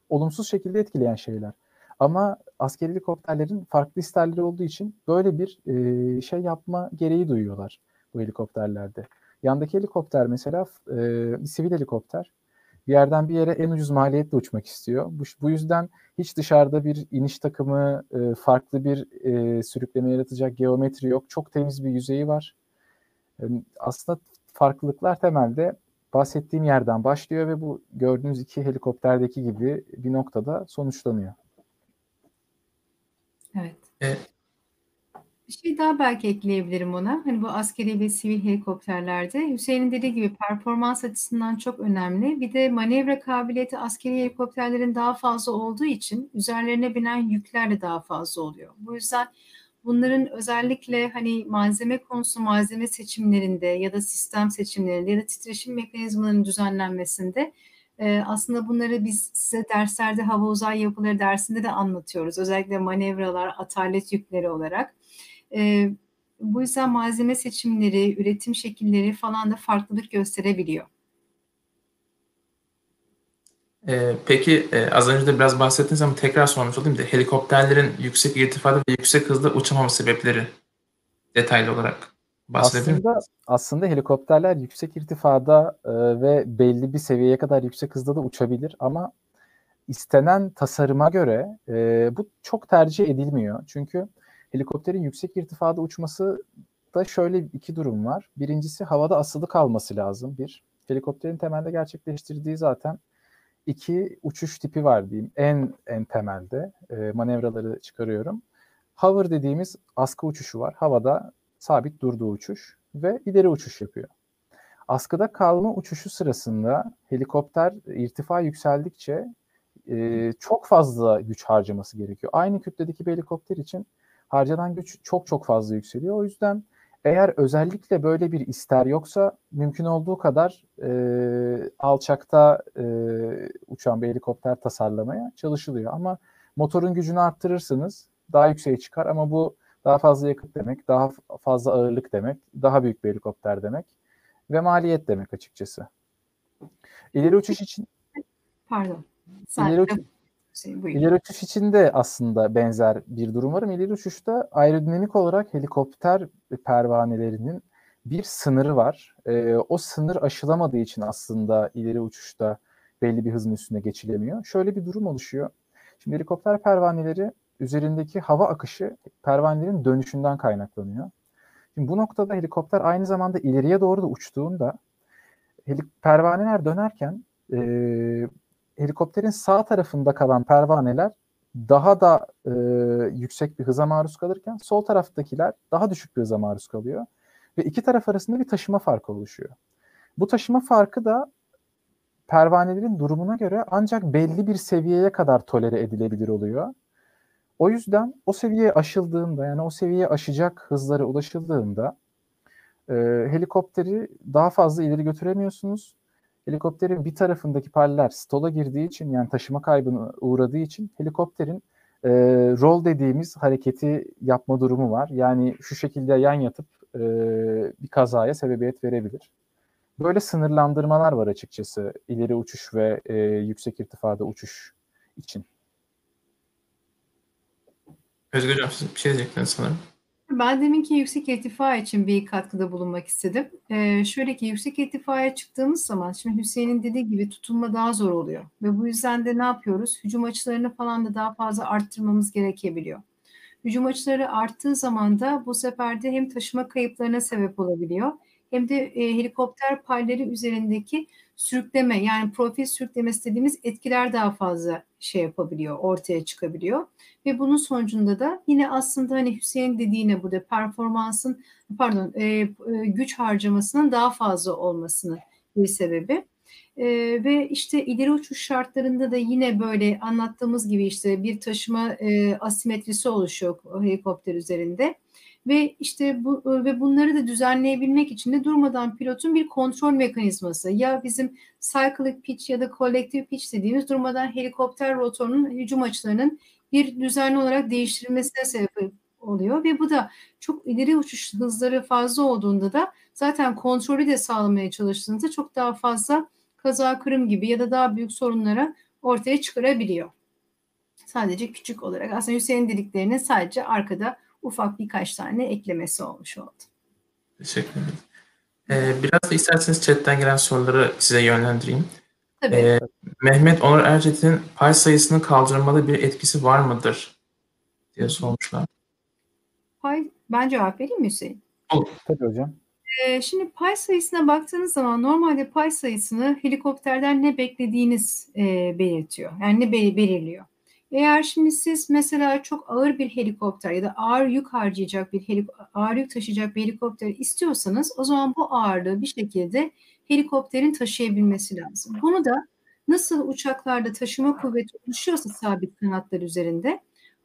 Speaker 3: olumsuz şekilde etkileyen şeyler. Ama askeri helikopterlerin farklı isterleri olduğu için böyle bir e, şey yapma gereği duyuyorlar bu helikopterlerde. Yandaki helikopter mesela e, sivil helikopter. Bir yerden bir yere en ucuz maliyetle uçmak istiyor. Bu, bu yüzden hiç dışarıda bir iniş takımı, e, farklı bir e, sürükleme yaratacak geometri yok. Çok temiz bir yüzeyi var. E, aslında farklılıklar temelde bahsettiğim yerden başlıyor ve bu gördüğünüz iki helikopterdeki gibi bir noktada sonuçlanıyor.
Speaker 2: Evet. evet. Bir şey daha belki ekleyebilirim ona. Hani bu askeri ve sivil helikopterlerde Hüseyin'in dediği gibi performans açısından çok önemli. Bir de manevra kabiliyeti askeri helikopterlerin daha fazla olduğu için üzerlerine binen yükler de daha fazla oluyor. Bu yüzden bunların özellikle hani malzeme konusu malzeme seçimlerinde ya da sistem seçimlerinde ya da titreşim mekanizmalarının düzenlenmesinde e, aslında bunları biz size derslerde hava uzay yapıları dersinde de anlatıyoruz. Özellikle manevralar, atalet yükleri olarak. E, bu yüzden malzeme seçimleri, üretim şekilleri falan da farklılık gösterebiliyor.
Speaker 1: Ee, peki e, az önce de biraz bahsettiniz ama tekrar sormuş olayım da helikopterlerin yüksek irtifada ve yüksek hızda uçamama sebepleri detaylı olarak bahsedebilir
Speaker 3: aslında, aslında helikopterler yüksek irtifada e, ve belli bir seviyeye kadar yüksek hızda da uçabilir ama istenen tasarıma göre e, bu çok tercih edilmiyor. Çünkü helikopterin yüksek irtifada uçması da şöyle iki durum var. Birincisi havada asılı kalması lazım. Bir, helikopterin temelde gerçekleştirdiği zaten iki uçuş tipi var diyeyim. En en temelde e, manevraları çıkarıyorum. Hover dediğimiz askı uçuşu var. Havada sabit durduğu uçuş ve ileri uçuş yapıyor. Askıda kalma uçuşu sırasında helikopter irtifa yükseldikçe e, çok fazla güç harcaması gerekiyor. Aynı kütledeki bir helikopter için harcanan güç çok çok fazla yükseliyor. O yüzden eğer özellikle böyle bir ister yoksa mümkün olduğu kadar e, alçakta e, uçan bir helikopter tasarlamaya çalışılıyor. Ama motorun gücünü arttırırsınız daha yükseğe çıkar ama bu daha fazla yakıt demek, daha fazla ağırlık demek, daha büyük bir helikopter demek ve maliyet demek açıkçası. İleri uçuş için
Speaker 2: Pardon.
Speaker 3: İleri uçuş, şey, ileri uçuş için de aslında benzer bir durum var ileri uçuşta aerodinamik olarak helikopter pervanelerinin bir sınırı var. E, o sınır aşılamadığı için aslında ileri uçuşta belli bir hızın üstüne geçilemiyor. Şöyle bir durum oluşuyor. Şimdi helikopter pervaneleri üzerindeki hava akışı pervanelerin dönüşünden kaynaklanıyor. Şimdi bu noktada helikopter aynı zamanda ileriye doğru da uçtuğunda pervaneler dönerken e, helikopterin sağ tarafında kalan pervaneler daha da e, yüksek bir hıza maruz kalırken sol taraftakiler daha düşük bir hıza maruz kalıyor. Ve iki taraf arasında bir taşıma farkı oluşuyor. Bu taşıma farkı da pervanelerin durumuna göre ancak belli bir seviyeye kadar tolere edilebilir oluyor. O yüzden o seviyeye aşıldığında yani o seviyeye aşacak hızlara ulaşıldığında e, helikopteri daha fazla ileri götüremiyorsunuz. Helikopterin bir tarafındaki paller stola girdiği için yani taşıma kaybına uğradığı için helikopterin e, rol dediğimiz hareketi yapma durumu var. Yani şu şekilde yan yatıp e, bir kazaya sebebiyet verebilir. Böyle sınırlandırmalar var açıkçası ileri uçuş ve e, yüksek irtifada uçuş için.
Speaker 1: Özgür Hocam bir şey diyecektiniz sanırım.
Speaker 2: Ben deminki yüksek irtifa için bir katkıda bulunmak istedim. Ee, şöyle ki yüksek irtifaya çıktığımız zaman şimdi Hüseyin'in dediği gibi tutulma daha zor oluyor. Ve bu yüzden de ne yapıyoruz? Hücum açılarını falan da daha fazla arttırmamız gerekebiliyor. Hücum açıları arttığı zaman da bu sefer de hem taşıma kayıplarına sebep olabiliyor hem de e, helikopter payları üzerindeki sürükleme yani profil sürüklemesi dediğimiz etkiler daha fazla şey yapabiliyor, ortaya çıkabiliyor. Ve bunun sonucunda da yine aslında hani Hüseyin dediğine burada performansın pardon e, e, güç harcamasının daha fazla olmasının bir sebebi. E, ve işte ileri uçuş şartlarında da yine böyle anlattığımız gibi işte bir taşıma e, asimetrisi oluşuyor helikopter üzerinde ve işte bu ve bunları da düzenleyebilmek için de durmadan pilotun bir kontrol mekanizması. Ya bizim cyclic pitch ya da collective pitch dediğimiz durmadan helikopter rotorunun hücum açılarının bir düzenli olarak değiştirilmesine sebep oluyor. Ve bu da çok ileri uçuş hızları fazla olduğunda da zaten kontrolü de sağlamaya çalıştığınızda çok daha fazla kaza kırım gibi ya da daha büyük sorunlara ortaya çıkarabiliyor. Sadece küçük olarak. Aslında Hüseyin dediklerinin sadece arkada ufak birkaç tane eklemesi olmuş oldu.
Speaker 1: Teşekkür ederim. Ee, biraz da isterseniz chatten gelen soruları size yönlendireyim. Tabii. Ee, Mehmet Onur Ercet'in pay sayısını kaldırmada bir etkisi var mıdır diye sormuşlar.
Speaker 2: Pay, ben cevap vereyim mi Hüseyin?
Speaker 3: Olur. Tabii hocam.
Speaker 2: Ee, şimdi pay sayısına baktığınız zaman normalde pay sayısını helikopterden ne beklediğiniz e, belirtiyor. Yani ne belirliyor. Eğer şimdi siz mesela çok ağır bir helikopter ya da ağır yük harcayacak bir helik- ağır yük taşıyacak bir helikopter istiyorsanız o zaman bu ağırlığı bir şekilde helikopterin taşıyabilmesi lazım. Bunu da nasıl uçaklarda taşıma kuvveti oluşuyorsa sabit kanatlar üzerinde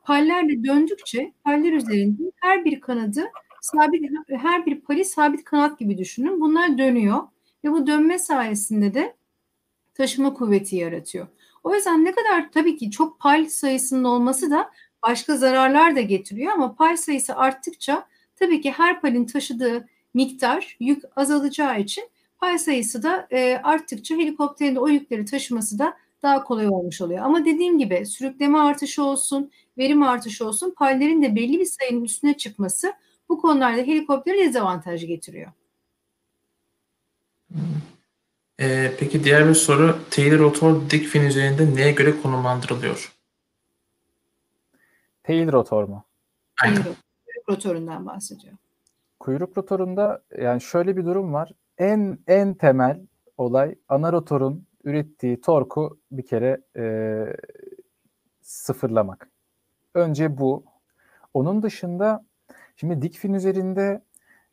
Speaker 2: pallerle döndükçe paller üzerinde her bir kanadı sabit her bir pali sabit kanat gibi düşünün. Bunlar dönüyor ve bu dönme sayesinde de taşıma kuvveti yaratıyor. O yüzden ne kadar tabii ki çok pay sayısının olması da başka zararlar da getiriyor ama pay sayısı arttıkça tabii ki her palin taşıdığı miktar yük azalacağı için pay sayısı da e, arttıkça helikopterin de o yükleri taşıması da daha kolay olmuş oluyor. Ama dediğim gibi sürükleme artışı olsun, verim artışı olsun paylerin de belli bir sayının üstüne çıkması bu konularda helikoptere dezavantaj getiriyor.
Speaker 1: Ee, peki diğer bir soru Taylor rotor dik fin üzerinde neye göre konumlandırılıyor?
Speaker 3: Tail rotor mu?
Speaker 1: Aynen.
Speaker 2: Kuyruk rotorundan bahsediyor.
Speaker 3: Kuyruk rotorunda yani şöyle bir durum var. En en temel olay ana rotorun ürettiği torku bir kere e, sıfırlamak. Önce bu. Onun dışında şimdi dik fin üzerinde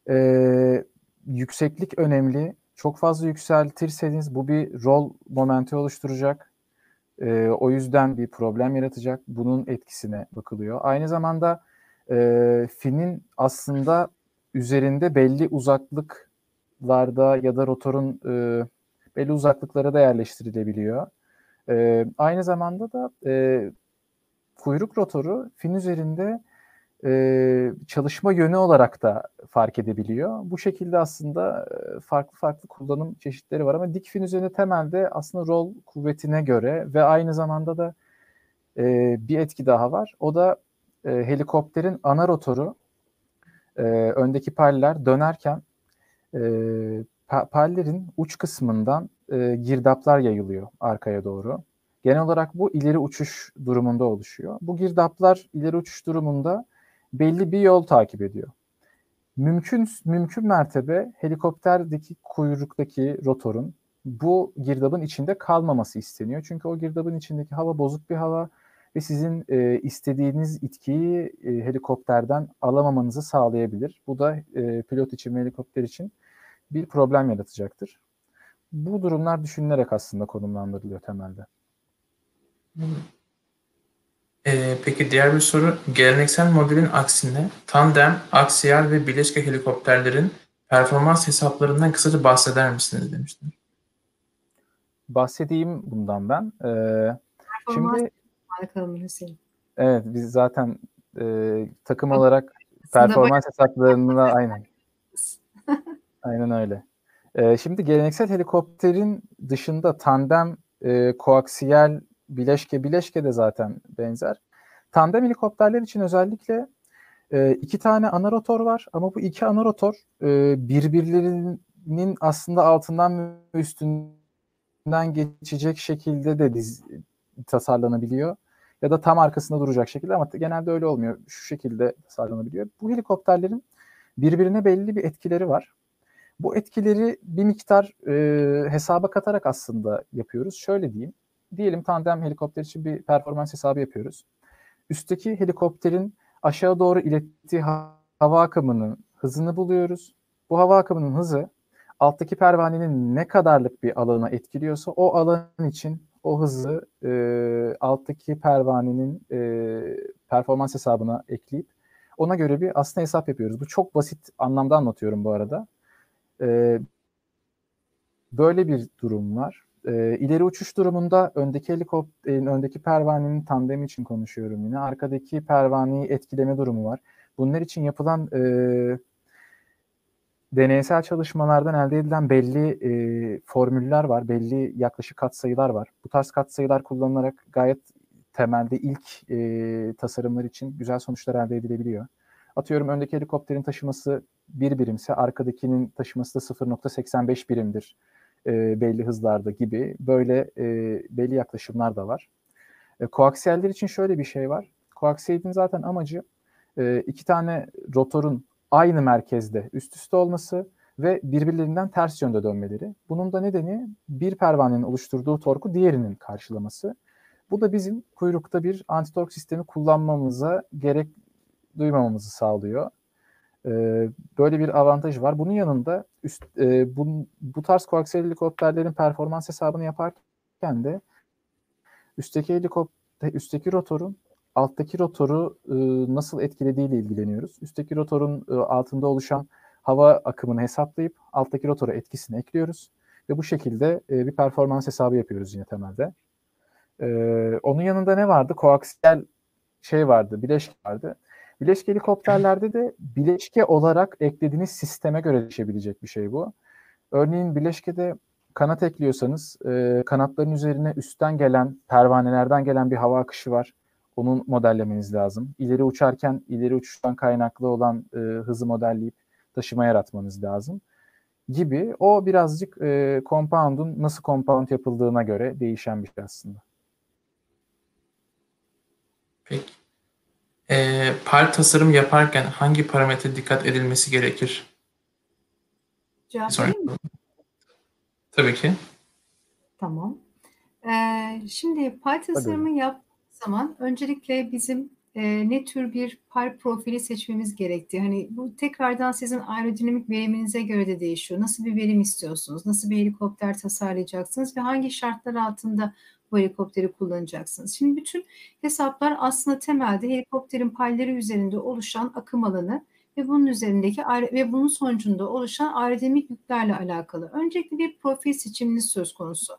Speaker 3: e, yükseklik önemli. Çok fazla yükseltirseniz bu bir rol momenti oluşturacak. E, o yüzden bir problem yaratacak. Bunun etkisine bakılıyor. Aynı zamanda e, finin aslında üzerinde belli uzaklıklarda ya da rotorun e, belli uzaklıklara da yerleştirilebiliyor. E, aynı zamanda da e, kuyruk rotoru fin üzerinde e, çalışma yönü olarak da fark edebiliyor. Bu şekilde aslında farklı farklı kullanım çeşitleri var ama dik fin üzerinde temelde aslında rol kuvvetine göre ve aynı zamanda da e, bir etki daha var. O da e, helikopterin ana rotoru e, öndeki paller dönerken e, pallerin uç kısmından e, girdaplar yayılıyor arkaya doğru. Genel olarak bu ileri uçuş durumunda oluşuyor. Bu girdaplar ileri uçuş durumunda belli bir yol takip ediyor. Mümkün mümkün mertebe helikopterdeki kuyruktaki rotorun bu girdabın içinde kalmaması isteniyor. Çünkü o girdabın içindeki hava bozuk bir hava ve sizin e, istediğiniz itkiyi e, helikopterden alamamanızı sağlayabilir. Bu da e, pilot için ve helikopter için bir problem yaratacaktır. Bu durumlar düşünülerek aslında konumlandırılıyor temelde.
Speaker 1: Ee, peki diğer bir soru. Geleneksel modelin aksine tandem, aksiyel ve bileşke helikopterlerin performans hesaplarından kısaca bahseder misiniz demiştim.
Speaker 3: Bahsedeyim bundan ben. Ee, şimdi Evet biz zaten e, takım olarak performans hesaplarında aynen. aynen öyle. E, şimdi geleneksel helikopterin dışında tandem, e, koaksiyel, bileşke, bileşke de zaten benzer. Tandem helikopterler için özellikle e, iki tane ana rotor var ama bu iki ana rotor e, birbirlerinin aslında altından ve üstünden geçecek şekilde de diz, tasarlanabiliyor ya da tam arkasında duracak şekilde ama genelde öyle olmuyor. Şu şekilde tasarlanabiliyor. Bu helikopterlerin birbirine belli bir etkileri var. Bu etkileri bir miktar e, hesaba katarak aslında yapıyoruz. Şöyle diyeyim. Diyelim tandem helikopter için bir performans hesabı yapıyoruz. Üstteki helikopterin aşağı doğru ilettiği hava akımının hızını buluyoruz. Bu hava akımının hızı alttaki pervanenin ne kadarlık bir alana etkiliyorsa o alan için o hızı e, alttaki pervanenin e, performans hesabına ekleyip ona göre bir aslında hesap yapıyoruz. Bu çok basit anlamda anlatıyorum bu arada. E, böyle bir durum var. E, ileri uçuş durumunda öndeki helikopterin, öndeki pervanenin tandemi için konuşuyorum yine. Arkadaki pervaneyi etkileme durumu var. Bunlar için yapılan e, deneysel çalışmalardan elde edilen belli e, formüller var, belli yaklaşık katsayılar var. Bu tarz katsayılar kullanılarak gayet temelde ilk e, tasarımlar için güzel sonuçlar elde edilebiliyor. Atıyorum öndeki helikopterin taşıması bir birimse arkadakinin taşıması da 0.85 birimdir e, belli hızlarda gibi böyle e, belli yaklaşımlar da var. E, koaksiyeller için şöyle bir şey var. Koaksiyelin zaten amacı e, iki tane rotorun aynı merkezde üst üste olması ve birbirlerinden ters yönde dönmeleri. Bunun da nedeni bir pervanenin oluşturduğu torku diğerinin karşılaması. Bu da bizim kuyrukta bir antitork sistemi kullanmamıza gerek duymamamızı sağlıyor. Ee, böyle bir avantaj var. Bunun yanında üst, e, bu, bu tarz koaksiyel helikopterlerin performans hesabını yaparken de üstteki helikopter, üstteki rotorun alttaki rotoru e, nasıl etkilediğiyle ilgileniyoruz. Üstteki rotorun e, altında oluşan hava akımını hesaplayıp alttaki rotora etkisini ekliyoruz ve bu şekilde e, bir performans hesabı yapıyoruz yine temelde. E, onun yanında ne vardı? Koaksiyel şey vardı, bileşik vardı. Bileşke helikopterlerde de bileşke olarak eklediğiniz sisteme göre değişebilecek bir şey bu. Örneğin bileşkede kanat ekliyorsanız e, kanatların üzerine üstten gelen pervanelerden gelen bir hava akışı var. Onun modellemeniz lazım. İleri uçarken ileri uçuştan kaynaklı olan e, hızı modelleyip taşıma yaratmanız lazım gibi. O birazcık e, compound'un nasıl compound yapıldığına göre değişen bir şey aslında.
Speaker 1: Peki. E, par tasarım yaparken hangi parametre dikkat edilmesi gerekir?
Speaker 2: Cevap mi?
Speaker 1: Tabii ki.
Speaker 2: Tamam. Ee, şimdi par tasarımı yap zaman öncelikle bizim e, ne tür bir par profili seçmemiz gerektiği. Hani bu tekrardan sizin aerodinamik veriminize göre de değişiyor. Nasıl bir verim istiyorsunuz? Nasıl bir helikopter tasarlayacaksınız ve hangi şartlar altında bu helikopteri kullanacaksınız? Şimdi bütün hesaplar aslında temelde helikopterin payları üzerinde oluşan akım alanı ve bunun üzerindeki ve bunun sonucunda oluşan aerodinamik yüklerle alakalı. Öncelikle bir profil seçiminiz söz konusu.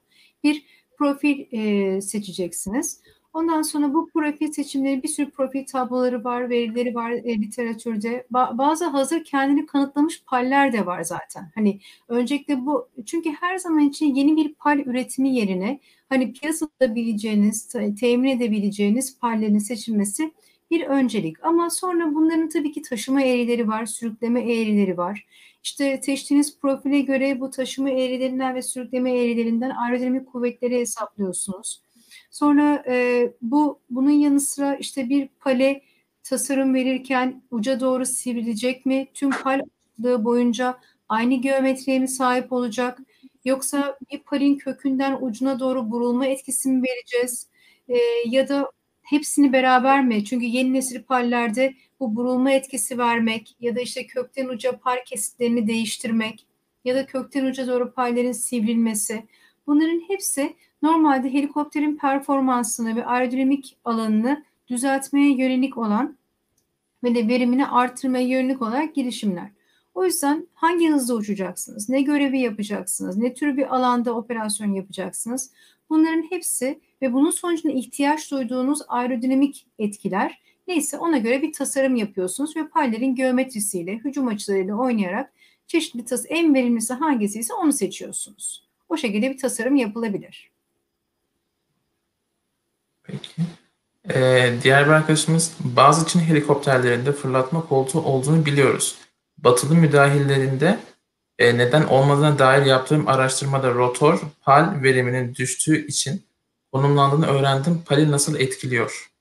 Speaker 2: Bir profil e, seçeceksiniz. Ondan sonra bu profil seçimleri bir sürü profil tabloları var, verileri var e, literatürde. Ba- bazı hazır kendini kanıtlamış paller de var zaten. Hani öncelikle bu çünkü her zaman için yeni bir pal üretimi yerine hani piyasada bileceğiniz, temin edebileceğiniz pallerin seçilmesi bir öncelik. Ama sonra bunların tabii ki taşıma eğrileri var, sürükleme eğrileri var. İşte seçtiğiniz profile göre bu taşıma eğrilerinden ve sürükleme eğrilerinden aerodinamik kuvvetleri hesaplıyorsunuz. Sonra e, bu bunun yanı sıra işte bir pale tasarım verirken uca doğru sivrilecek mi? Tüm pal boyunca aynı geometriye mi sahip olacak? Yoksa bir palin kökünden ucuna doğru burulma etkisi mi vereceğiz? E, ya da hepsini beraber mi? Çünkü yeni nesil pallerde bu burulma etkisi vermek ya da işte kökten uca par kesitlerini değiştirmek ya da kökten uca doğru pallerin sivrilmesi bunların hepsi normalde helikopterin performansını ve aerodinamik alanını düzeltmeye yönelik olan ve de verimini artırmaya yönelik olarak girişimler. O yüzden hangi hızda uçacaksınız, ne görevi yapacaksınız, ne tür bir alanda operasyon yapacaksınız bunların hepsi ve bunun sonucunda ihtiyaç duyduğunuz aerodinamik etkiler neyse ona göre bir tasarım yapıyorsunuz ve payların geometrisiyle, hücum açılarıyla oynayarak çeşitli tas en verimlisi hangisi ise onu seçiyorsunuz. O şekilde bir tasarım yapılabilir.
Speaker 1: Peki. Ee, diğer bir arkadaşımız bazı Çin helikopterlerinde fırlatma koltuğu olduğunu biliyoruz. Batılı müdahillerinde e, neden olmadığına dair yaptığım araştırmada rotor pal veriminin düştüğü için konumlandığını öğrendim. Pali nasıl etkiliyor?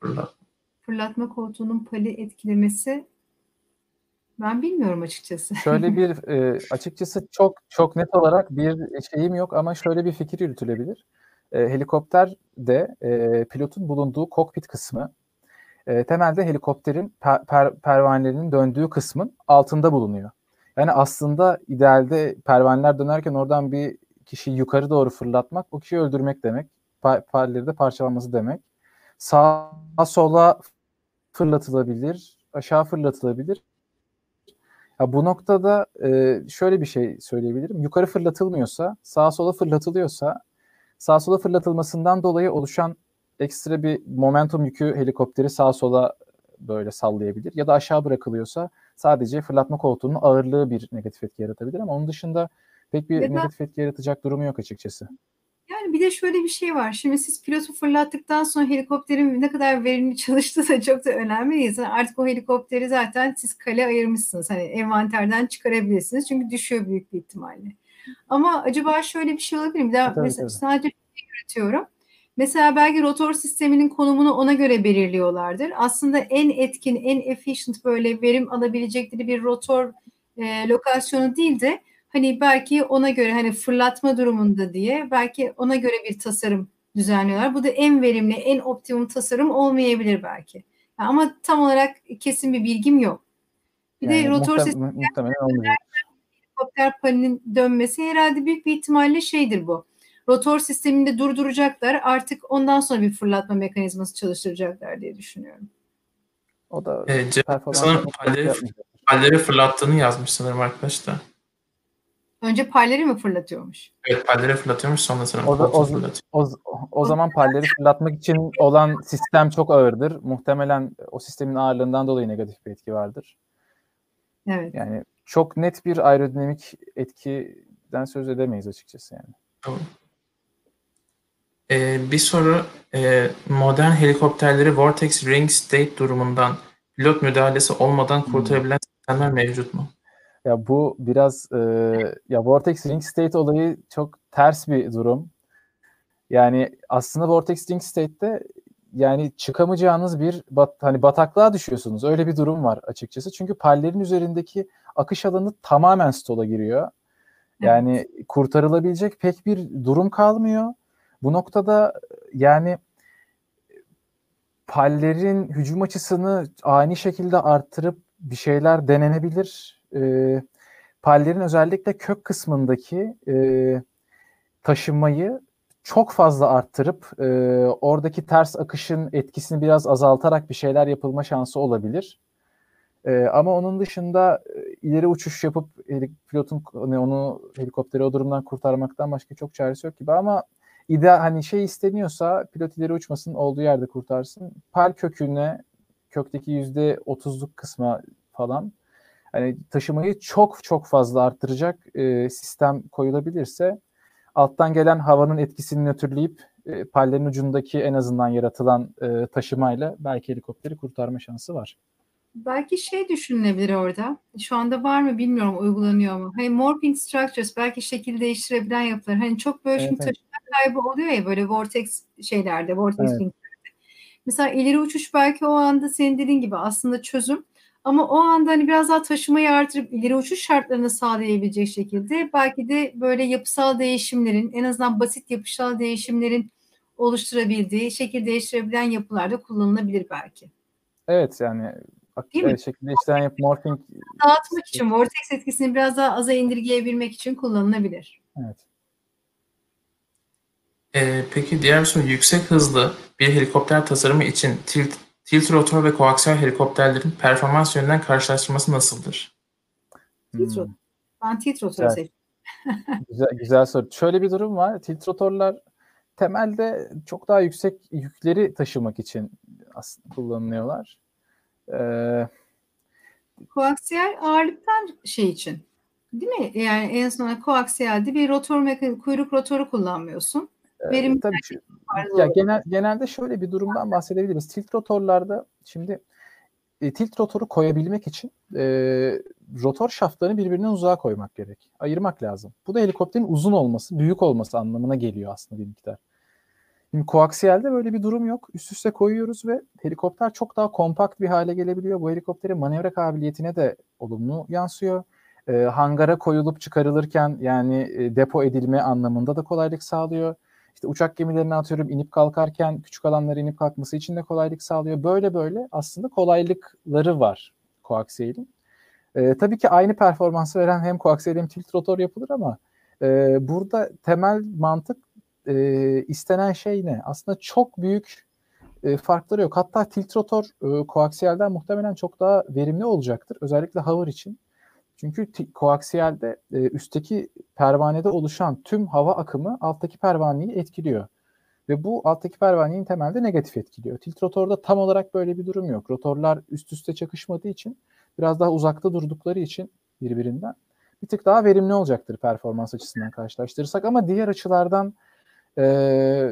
Speaker 2: Fırlatma. Fırlatma koltuğunun pali etkilemesi ben bilmiyorum açıkçası.
Speaker 3: Şöyle bir e, açıkçası çok çok net olarak bir şeyim yok ama şöyle bir fikir yürütülebilir. E, helikopter e, pilotun bulunduğu kokpit kısmı e, temelde helikopterin per, per, pervanelerinin döndüğü kısmın altında bulunuyor. Yani aslında idealde pervaneler dönerken oradan bir kişiyi yukarı doğru fırlatmak o kişiyi öldürmek demek. Pa, parleri de parçalanması demek. Sağa sola fırlatılabilir, aşağı fırlatılabilir. Ya bu noktada e, şöyle bir şey söyleyebilirim. Yukarı fırlatılmıyorsa, sağa sola fırlatılıyorsa sağa sola fırlatılmasından dolayı oluşan ekstra bir momentum yükü helikopteri sağa sola böyle sallayabilir. Ya da aşağı bırakılıyorsa sadece fırlatma koltuğunun ağırlığı bir negatif etki yaratabilir ama onun dışında pek bir ya negatif etki yaratacak durumu yok açıkçası.
Speaker 2: Yani bir de şöyle bir şey var. Şimdi siz pilotu fırlattıktan sonra helikopterin ne kadar verimli çalıştığı da çok da önemli değil. Yani artık o helikopteri zaten siz kale ayırmışsınız. Hani envanterden çıkarabilirsiniz. Çünkü düşüyor büyük bir ihtimalle. Ama acaba şöyle bir şey olabilir mi? Daha tabii, mesela tabii. sadece bir üretiyorum. Mesela belki rotor sisteminin konumunu ona göre belirliyorlardır. Aslında en etkin, en efficient böyle verim alabilecekleri bir rotor e, lokasyonu değil de hani belki ona göre hani fırlatma durumunda diye belki ona göre bir tasarım düzenliyorlar. Bu da en verimli, en optimum tasarım olmayabilir belki. Yani ama tam olarak kesin bir bilgim yok. Bir yani de rotor muhtem- sistemi muhtemelen olmayacak. Helikopter paninin dönmesi herhalde büyük bir ihtimalle şeydir bu. Rotor sisteminde durduracaklar. Artık ondan sonra bir fırlatma mekanizması çalıştıracaklar diye düşünüyorum.
Speaker 1: O da e, ee, sanırım palleri, palleri fırlattığını yazmış sanırım arkadaş da.
Speaker 2: Önce palleri mi fırlatıyormuş?
Speaker 1: Evet palleri fırlatıyormuş sonra sanırım
Speaker 3: O, da, o,
Speaker 1: fırlatıyor.
Speaker 3: o, o zaman palleri fırlatmak için olan sistem çok ağırdır. Muhtemelen o sistemin ağırlığından dolayı negatif bir etki vardır.
Speaker 2: Evet.
Speaker 3: Yani çok net bir aerodinamik etkiden söz edemeyiz açıkçası yani.
Speaker 1: Tamam. Ee, bir soru e, modern helikopterleri Vortex Ring State durumundan pilot müdahalesi olmadan kurtarabilen sistemler mevcut mu?
Speaker 3: Ya bu biraz e, ya Vortex Ring State olayı çok ters bir durum. Yani aslında Vortex Ring State'te yani çıkamayacağınız bir bat, hani bataklığa düşüyorsunuz. Öyle bir durum var açıkçası. Çünkü pallerin üzerindeki akış alanı tamamen stola giriyor. Yani evet. kurtarılabilecek pek bir durum kalmıyor. Bu noktada yani pallerin hücum açısını ani şekilde arttırıp bir şeyler denenebilir. E, pallerin özellikle kök kısmındaki e, taşınmayı çok fazla arttırıp e, oradaki ters akışın etkisini biraz azaltarak bir şeyler yapılma şansı olabilir. E, ama onun dışında e, ileri uçuş yapıp pilotun hani onu helikopteri o durumdan kurtarmaktan başka çok çaresi yok gibi ama ideal hani şey isteniyorsa pilot ileri uçmasın olduğu yerde kurtarsın. Pal köküne kökteki yüzde otuzluk kısma falan hani taşımayı çok çok fazla arttıracak e, sistem koyulabilirse alttan gelen havanın etkisini nötrleyip e, pallerin ucundaki en azından yaratılan e, taşımayla belki helikopteri kurtarma şansı var.
Speaker 2: Belki şey düşünülebilir orada. Şu anda var mı bilmiyorum uygulanıyor mu? Hani morphing structures belki şekil değiştirebilen yapılar. Hani çok böyle evet, evet. taşıma kaybı oluyor ya böyle vortex şeylerde, vortex evet. Mesela ileri uçuş belki o anda senin dediğin gibi aslında çözüm. Ama o anda hani biraz daha taşımayı artırıp ileri uçuş şartlarını sağlayabilecek şekilde belki de böyle yapısal değişimlerin en azından basit yapısal değişimlerin oluşturabildiği, şekil değiştirebilen yapılarda kullanılabilir belki.
Speaker 3: Evet yani Değil mi? şekilde işlem yap morphing
Speaker 2: dağıtmak için vortex etkisini biraz daha aza indirgeyebilmek için kullanılabilir.
Speaker 3: Evet.
Speaker 1: Ee, peki diğer bir soru yüksek hızlı bir helikopter tasarımı için tilt, tilt rotor ve koaksiyel helikopterlerin performans yönünden karşılaştırması nasıldır?
Speaker 2: Tilt rotor. Hmm. Ben tilt rotor seçtim.
Speaker 3: güzel, güzel soru. Şöyle bir durum var. Tilt rotorlar temelde çok daha yüksek yükleri taşımak için aslında kullanılıyorlar. Ee,
Speaker 2: koaksiyel ağırlıktan şey için. Değil mi? Yani en sonunda koaksiyelde bir rotor mekanik, kuyruk rotoru kullanmıyorsun.
Speaker 3: Verim ee, tabii ki. Ya genel, genelde şöyle bir durumdan bahsedebiliriz. Tilt rotorlarda şimdi e, tilt rotoru koyabilmek için e, rotor şaftlarını birbirinden uzağa koymak gerek. Ayırmak lazım. Bu da helikopterin uzun olması, büyük olması anlamına geliyor aslında bir miktar. Şimdi koaksiyelde böyle bir durum yok. Üst üste koyuyoruz ve helikopter çok daha kompakt bir hale gelebiliyor. Bu helikopterin manevra kabiliyetine de olumlu yansıyor. E, hangara koyulup çıkarılırken yani e, depo edilme anlamında da kolaylık sağlıyor. İşte uçak gemilerine atıyorum inip kalkarken küçük alanlara inip kalkması için de kolaylık sağlıyor. Böyle böyle aslında kolaylıkları var koaksiyelin. E, tabii ki aynı performansı veren hem koaksiyel hem tilt rotor yapılır ama e, burada temel mantık e, istenen şey ne? Aslında çok büyük e, farkları yok. Hatta tilt rotor e, koaksiyelden muhtemelen çok daha verimli olacaktır. Özellikle hover için. Çünkü koaksiyelde e, üstteki pervanede oluşan tüm hava akımı alttaki pervaneyi etkiliyor. Ve bu alttaki pervaneyi temelde negatif etkiliyor. Tilt rotorda tam olarak böyle bir durum yok. Rotorlar üst üste çakışmadığı için biraz daha uzakta durdukları için birbirinden bir tık daha verimli olacaktır performans açısından karşılaştırırsak ama diğer açılardan e,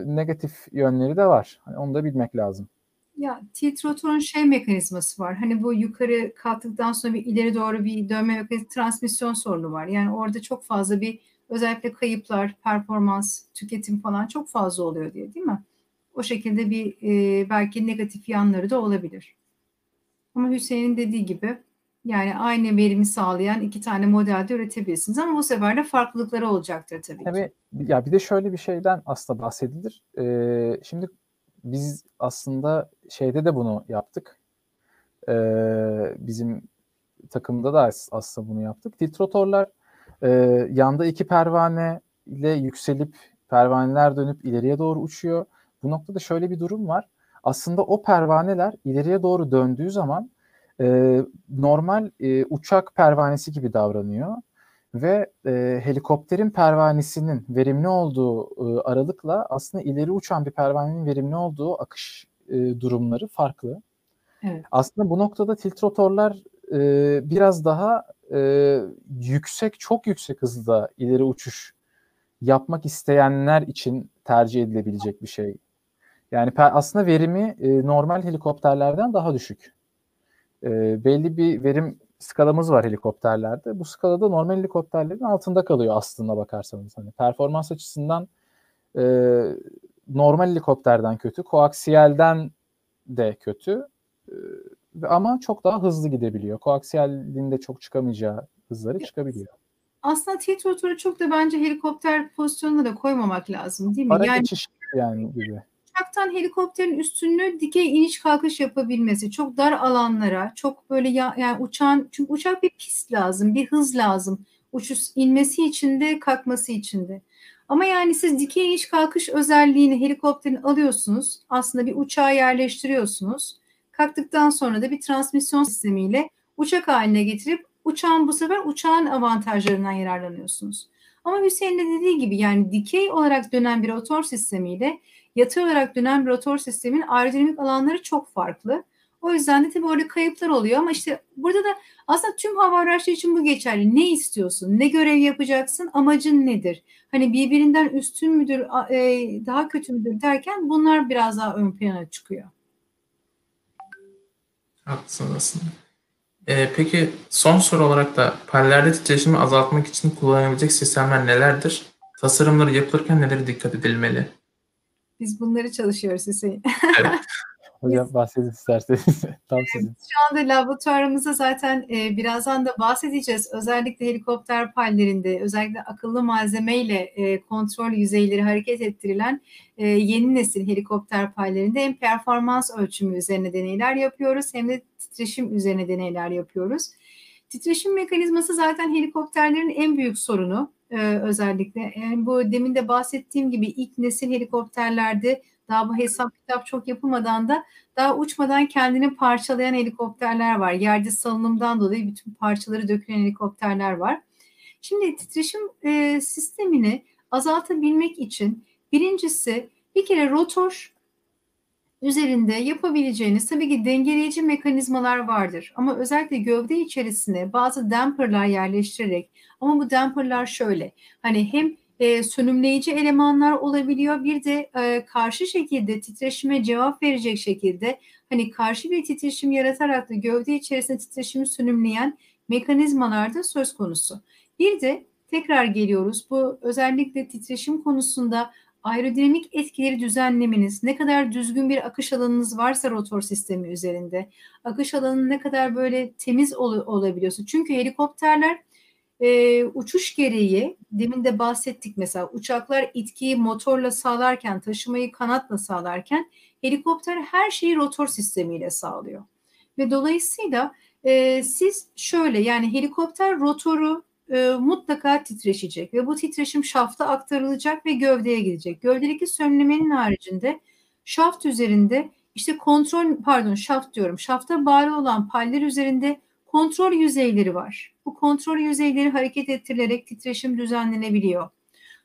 Speaker 3: negatif yönleri de var. Hani onu da bilmek lazım.
Speaker 2: Ya tilt rotorun şey mekanizması var. Hani bu yukarı kalktıktan sonra bir ileri doğru bir dönme mekanizması transmisyon sorunu var. Yani orada çok fazla bir özellikle kayıplar, performans, tüketim falan çok fazla oluyor diye değil mi? O şekilde bir e, belki negatif yanları da olabilir. Ama Hüseyin'in dediği gibi yani aynı verimi sağlayan iki tane modelde üretebilirsiniz ama bu sefer de farklılıkları olacaktır tabii,
Speaker 3: tabii ki. Ya bir de şöyle bir şeyden aslında bahsedilir. Ee, şimdi biz aslında şeyde de bunu yaptık. Ee, bizim takımda da aslında bunu yaptık. Titrotorlar e, yanda iki pervane ile yükselip pervaneler dönüp ileriye doğru uçuyor. Bu noktada şöyle bir durum var. Aslında o pervaneler ileriye doğru döndüğü zaman e, normal e, uçak pervanesi gibi davranıyor. ve e, helikopterin pervanesinin verimli olduğu e, aralıkla aslında ileri uçan bir pervanenin verimli olduğu akış e, durumları farklı. Evet. Aslında bu noktada tilt rotorlar e, biraz daha e, yüksek, çok yüksek hızda ileri uçuş yapmak isteyenler için tercih edilebilecek bir şey. Yani aslında verimi e, normal helikopterlerden daha düşük. E, belli bir verim skalamız var helikopterlerde. Bu skalada normal helikopterlerin altında kalıyor aslında bakarsanız. Hani performans açısından e, normal helikopterden kötü, koaksiyelden de kötü. E, ama çok daha hızlı gidebiliyor. Koaksiyelin de çok çıkamayacağı hızları çıkabiliyor.
Speaker 2: Aslında tilt rotoru çok da bence helikopter pozisyonuna da koymamak lazım değil mi?
Speaker 3: Ara yani, geçiş yani gibi.
Speaker 2: Uçaktan helikopterin üstünlüğü dikey iniş kalkış yapabilmesi. Çok dar alanlara, çok böyle ya, yani uçağın çünkü uçak bir pist lazım, bir hız lazım. Uçuş inmesi için de kalkması için de. Ama yani siz dikey iniş kalkış özelliğini helikopterin alıyorsunuz. Aslında bir uçağa yerleştiriyorsunuz. Kalktıktan sonra da bir transmisyon sistemiyle uçak haline getirip uçağın bu sefer uçağın avantajlarından yararlanıyorsunuz. Ama Hüseyin de dediği gibi yani dikey olarak dönen bir rotor sistemiyle yatay olarak dönen bir rotor sistemin aerodinamik alanları çok farklı. O yüzden de tabii orada kayıplar oluyor ama işte burada da aslında tüm hava araçları için bu geçerli. Ne istiyorsun? Ne görev yapacaksın? Amacın nedir? Hani birbirinden üstün müdür, e, daha kötü müdür derken bunlar biraz daha ön plana çıkıyor.
Speaker 1: Haklısın aslında. Ee, peki son soru olarak da paralelde titreşimi azaltmak için kullanılabilecek sistemler nelerdir? Tasarımları yapılırken nelere dikkat edilmeli?
Speaker 2: Biz bunları çalışıyoruz Hüseyin.
Speaker 3: Evet. Hocam bahsedin isterseniz. Tam sizin.
Speaker 2: Şu anda laboratuvarımızda zaten e, birazdan da bahsedeceğiz. Özellikle helikopter pallerinde özellikle akıllı malzemeyle e, kontrol yüzeyleri hareket ettirilen e, yeni nesil helikopter pallerinde hem performans ölçümü üzerine deneyler yapıyoruz hem de titreşim üzerine deneyler yapıyoruz. Titreşim mekanizması zaten helikopterlerin en büyük sorunu özellikle. Yani bu demin de bahsettiğim gibi ilk nesil helikopterlerde daha bu hesap kitap çok yapılmadan da daha uçmadan kendini parçalayan helikopterler var. Yerde salınımdan dolayı bütün parçaları dökülen helikopterler var. Şimdi titreşim e, sistemini azaltabilmek için birincisi bir kere rotor üzerinde yapabileceğiniz tabii ki dengeleyici mekanizmalar vardır. Ama özellikle gövde içerisine bazı damperlar yerleştirerek ama bu damperlar şöyle hani hem e, sönümleyici elemanlar olabiliyor. Bir de e, karşı şekilde titreşime cevap verecek şekilde hani karşı bir titreşim yaratarak da gövde içerisinde titreşimi sönümleyen mekanizmalar da söz konusu. Bir de tekrar geliyoruz bu özellikle titreşim konusunda aerodinamik etkileri düzenlemeniz, ne kadar düzgün bir akış alanınız varsa rotor sistemi üzerinde, akış alanı ne kadar böyle temiz ol, olabiliyorsa. Çünkü helikopterler e, uçuş gereği demin de bahsettik mesela uçaklar itkiyi motorla sağlarken taşımayı kanatla sağlarken helikopter her şeyi rotor sistemiyle sağlıyor. Ve dolayısıyla e, siz şöyle yani helikopter rotoru e, mutlaka titreşecek ve bu titreşim şafta aktarılacak ve gövdeye gidecek. Gövdedeki sönümlemenin haricinde şaft üzerinde işte kontrol pardon şaft diyorum şafta bağlı olan paller üzerinde kontrol yüzeyleri var. Bu kontrol yüzeyleri hareket ettirilerek titreşim düzenlenebiliyor.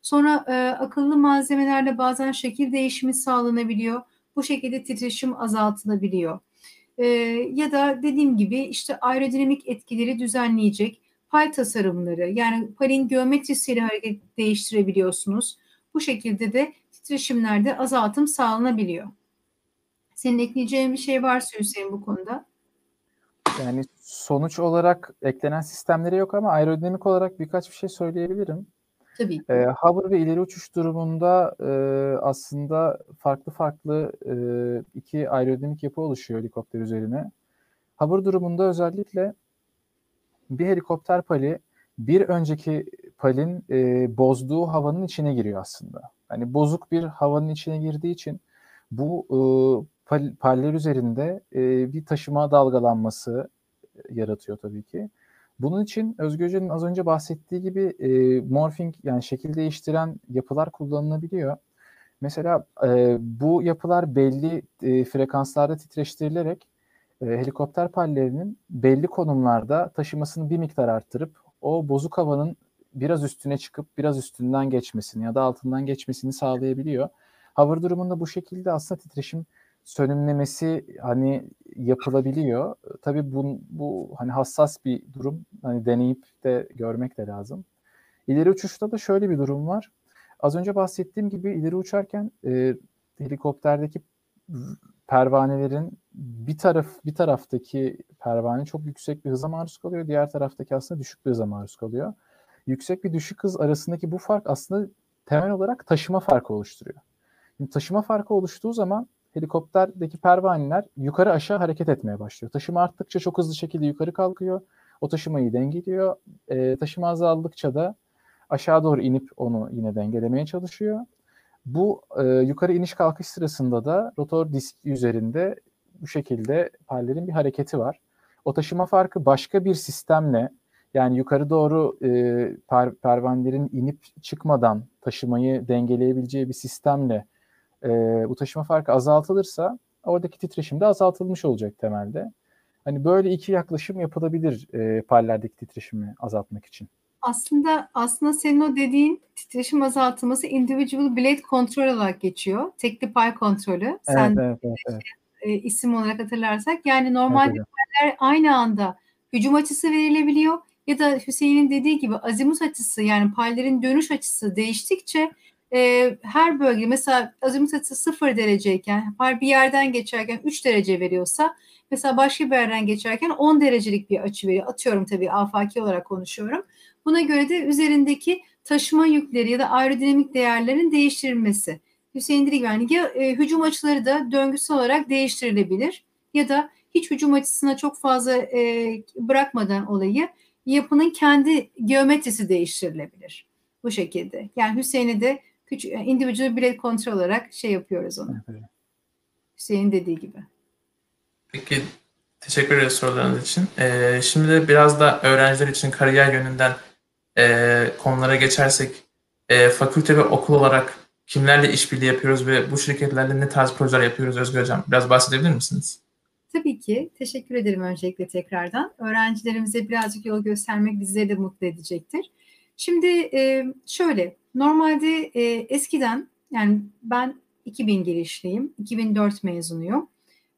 Speaker 2: Sonra e, akıllı malzemelerle bazen şekil değişimi sağlanabiliyor. Bu şekilde titreşim azaltılabiliyor. E, ya da dediğim gibi işte aerodinamik etkileri düzenleyecek pay tasarımları yani payın geometrisiyle hareket değiştirebiliyorsunuz. Bu şekilde de titreşimlerde azaltım sağlanabiliyor. Senin ekleyeceğin bir şey varsa Hüseyin bu konuda.
Speaker 3: Yani sonuç olarak eklenen sistemleri yok ama aerodinamik olarak birkaç bir şey söyleyebilirim.
Speaker 2: Tabii.
Speaker 3: E, hover ve ileri uçuş durumunda e, aslında farklı farklı e, iki aerodinamik yapı oluşuyor helikopter üzerine. Hover durumunda özellikle bir helikopter pali bir önceki palin e, bozduğu havanın içine giriyor aslında. Hani bozuk bir havanın içine girdiği için bu e, pal, paller üzerinde e, bir taşıma dalgalanması yaratıyor tabii ki. Bunun için Özgür Hoca'nın az önce bahsettiği gibi e, morphing yani şekil değiştiren yapılar kullanılabiliyor. Mesela e, bu yapılar belli e, frekanslarda titreştirilerek e, helikopter pallerinin belli konumlarda taşımasını bir miktar arttırıp o bozuk havanın biraz üstüne çıkıp biraz üstünden geçmesini ya da altından geçmesini sağlayabiliyor. Hover durumunda bu şekilde aslında titreşim sönümlemesi hani yapılabiliyor. Tabii bu, bu hani hassas bir durum. Hani deneyip de görmek de lazım. İleri uçuşta da şöyle bir durum var. Az önce bahsettiğim gibi ileri uçarken e, helikopterdeki pervanelerin bir taraf bir taraftaki pervane çok yüksek bir hıza maruz kalıyor. Diğer taraftaki aslında düşük bir hıza maruz kalıyor. Yüksek bir düşük hız arasındaki bu fark aslında temel olarak taşıma farkı oluşturuyor. Şimdi taşıma farkı oluştuğu zaman helikopterdeki pervaneler yukarı aşağı hareket etmeye başlıyor. Taşıma arttıkça çok hızlı şekilde yukarı kalkıyor. O taşımayı dengeliyor. E, taşıma azaldıkça da aşağı doğru inip onu yine dengelemeye çalışıyor. Bu e, yukarı iniş kalkış sırasında da rotor disk üzerinde bu şekilde parlerin bir hareketi var. O taşıma farkı başka bir sistemle yani yukarı doğru e, per, pervanelerin inip çıkmadan taşımayı dengeleyebileceği bir sistemle e, bu taşıma farkı azaltılırsa oradaki titreşim de azaltılmış olacak temelde. Hani böyle iki yaklaşım yapılabilir e, parlerdeki titreşimi azaltmak için.
Speaker 2: Aslında aslında senin o dediğin titreşim azaltılması individual blade control olarak geçiyor. Tekli pay kontrolü.
Speaker 3: Evet, Sen evet, evet, evet.
Speaker 2: E, isim olarak hatırlarsak. Yani normalde evet, aynı anda hücum açısı verilebiliyor ya da Hüseyin'in dediği gibi azimut açısı yani payların dönüş açısı değiştikçe e, her bölge mesela azimut açısı 0 dereceyken bir yerden geçerken 3 derece veriyorsa mesela başka bir yerden geçerken 10 derecelik bir açı veriyor. Atıyorum tabii afaki olarak konuşuyorum. Buna göre de üzerindeki taşıma yükleri ya da aerodinamik değerlerin değiştirilmesi. Hüseyin gibi yani ya e, hücum açıları da döngüsel olarak değiştirilebilir ya da hiç hücum açısına çok fazla e, bırakmadan olayı yapının kendi geometrisi değiştirilebilir. Bu şekilde. Yani Hüseyin'e de küçük individual bilet kontrol olarak şey yapıyoruz onu. Evet. Hüseyin dediği gibi.
Speaker 1: Peki teşekkür ederiz sorularınız için. Ee, şimdi de biraz da öğrenciler için kariyer yönünden e, konulara geçersek e, fakülte ve okul olarak kimlerle işbirliği yapıyoruz ve bu şirketlerle ne tarz projeler yapıyoruz Özgür Hocam? Biraz bahsedebilir misiniz?
Speaker 2: Tabii ki. Teşekkür ederim öncelikle tekrardan. Öğrencilerimize birazcık yol göstermek bizleri de mutlu edecektir. Şimdi e, şöyle, normalde e, eskiden yani ben 2000 girişliyim, 2004 mezunuyum.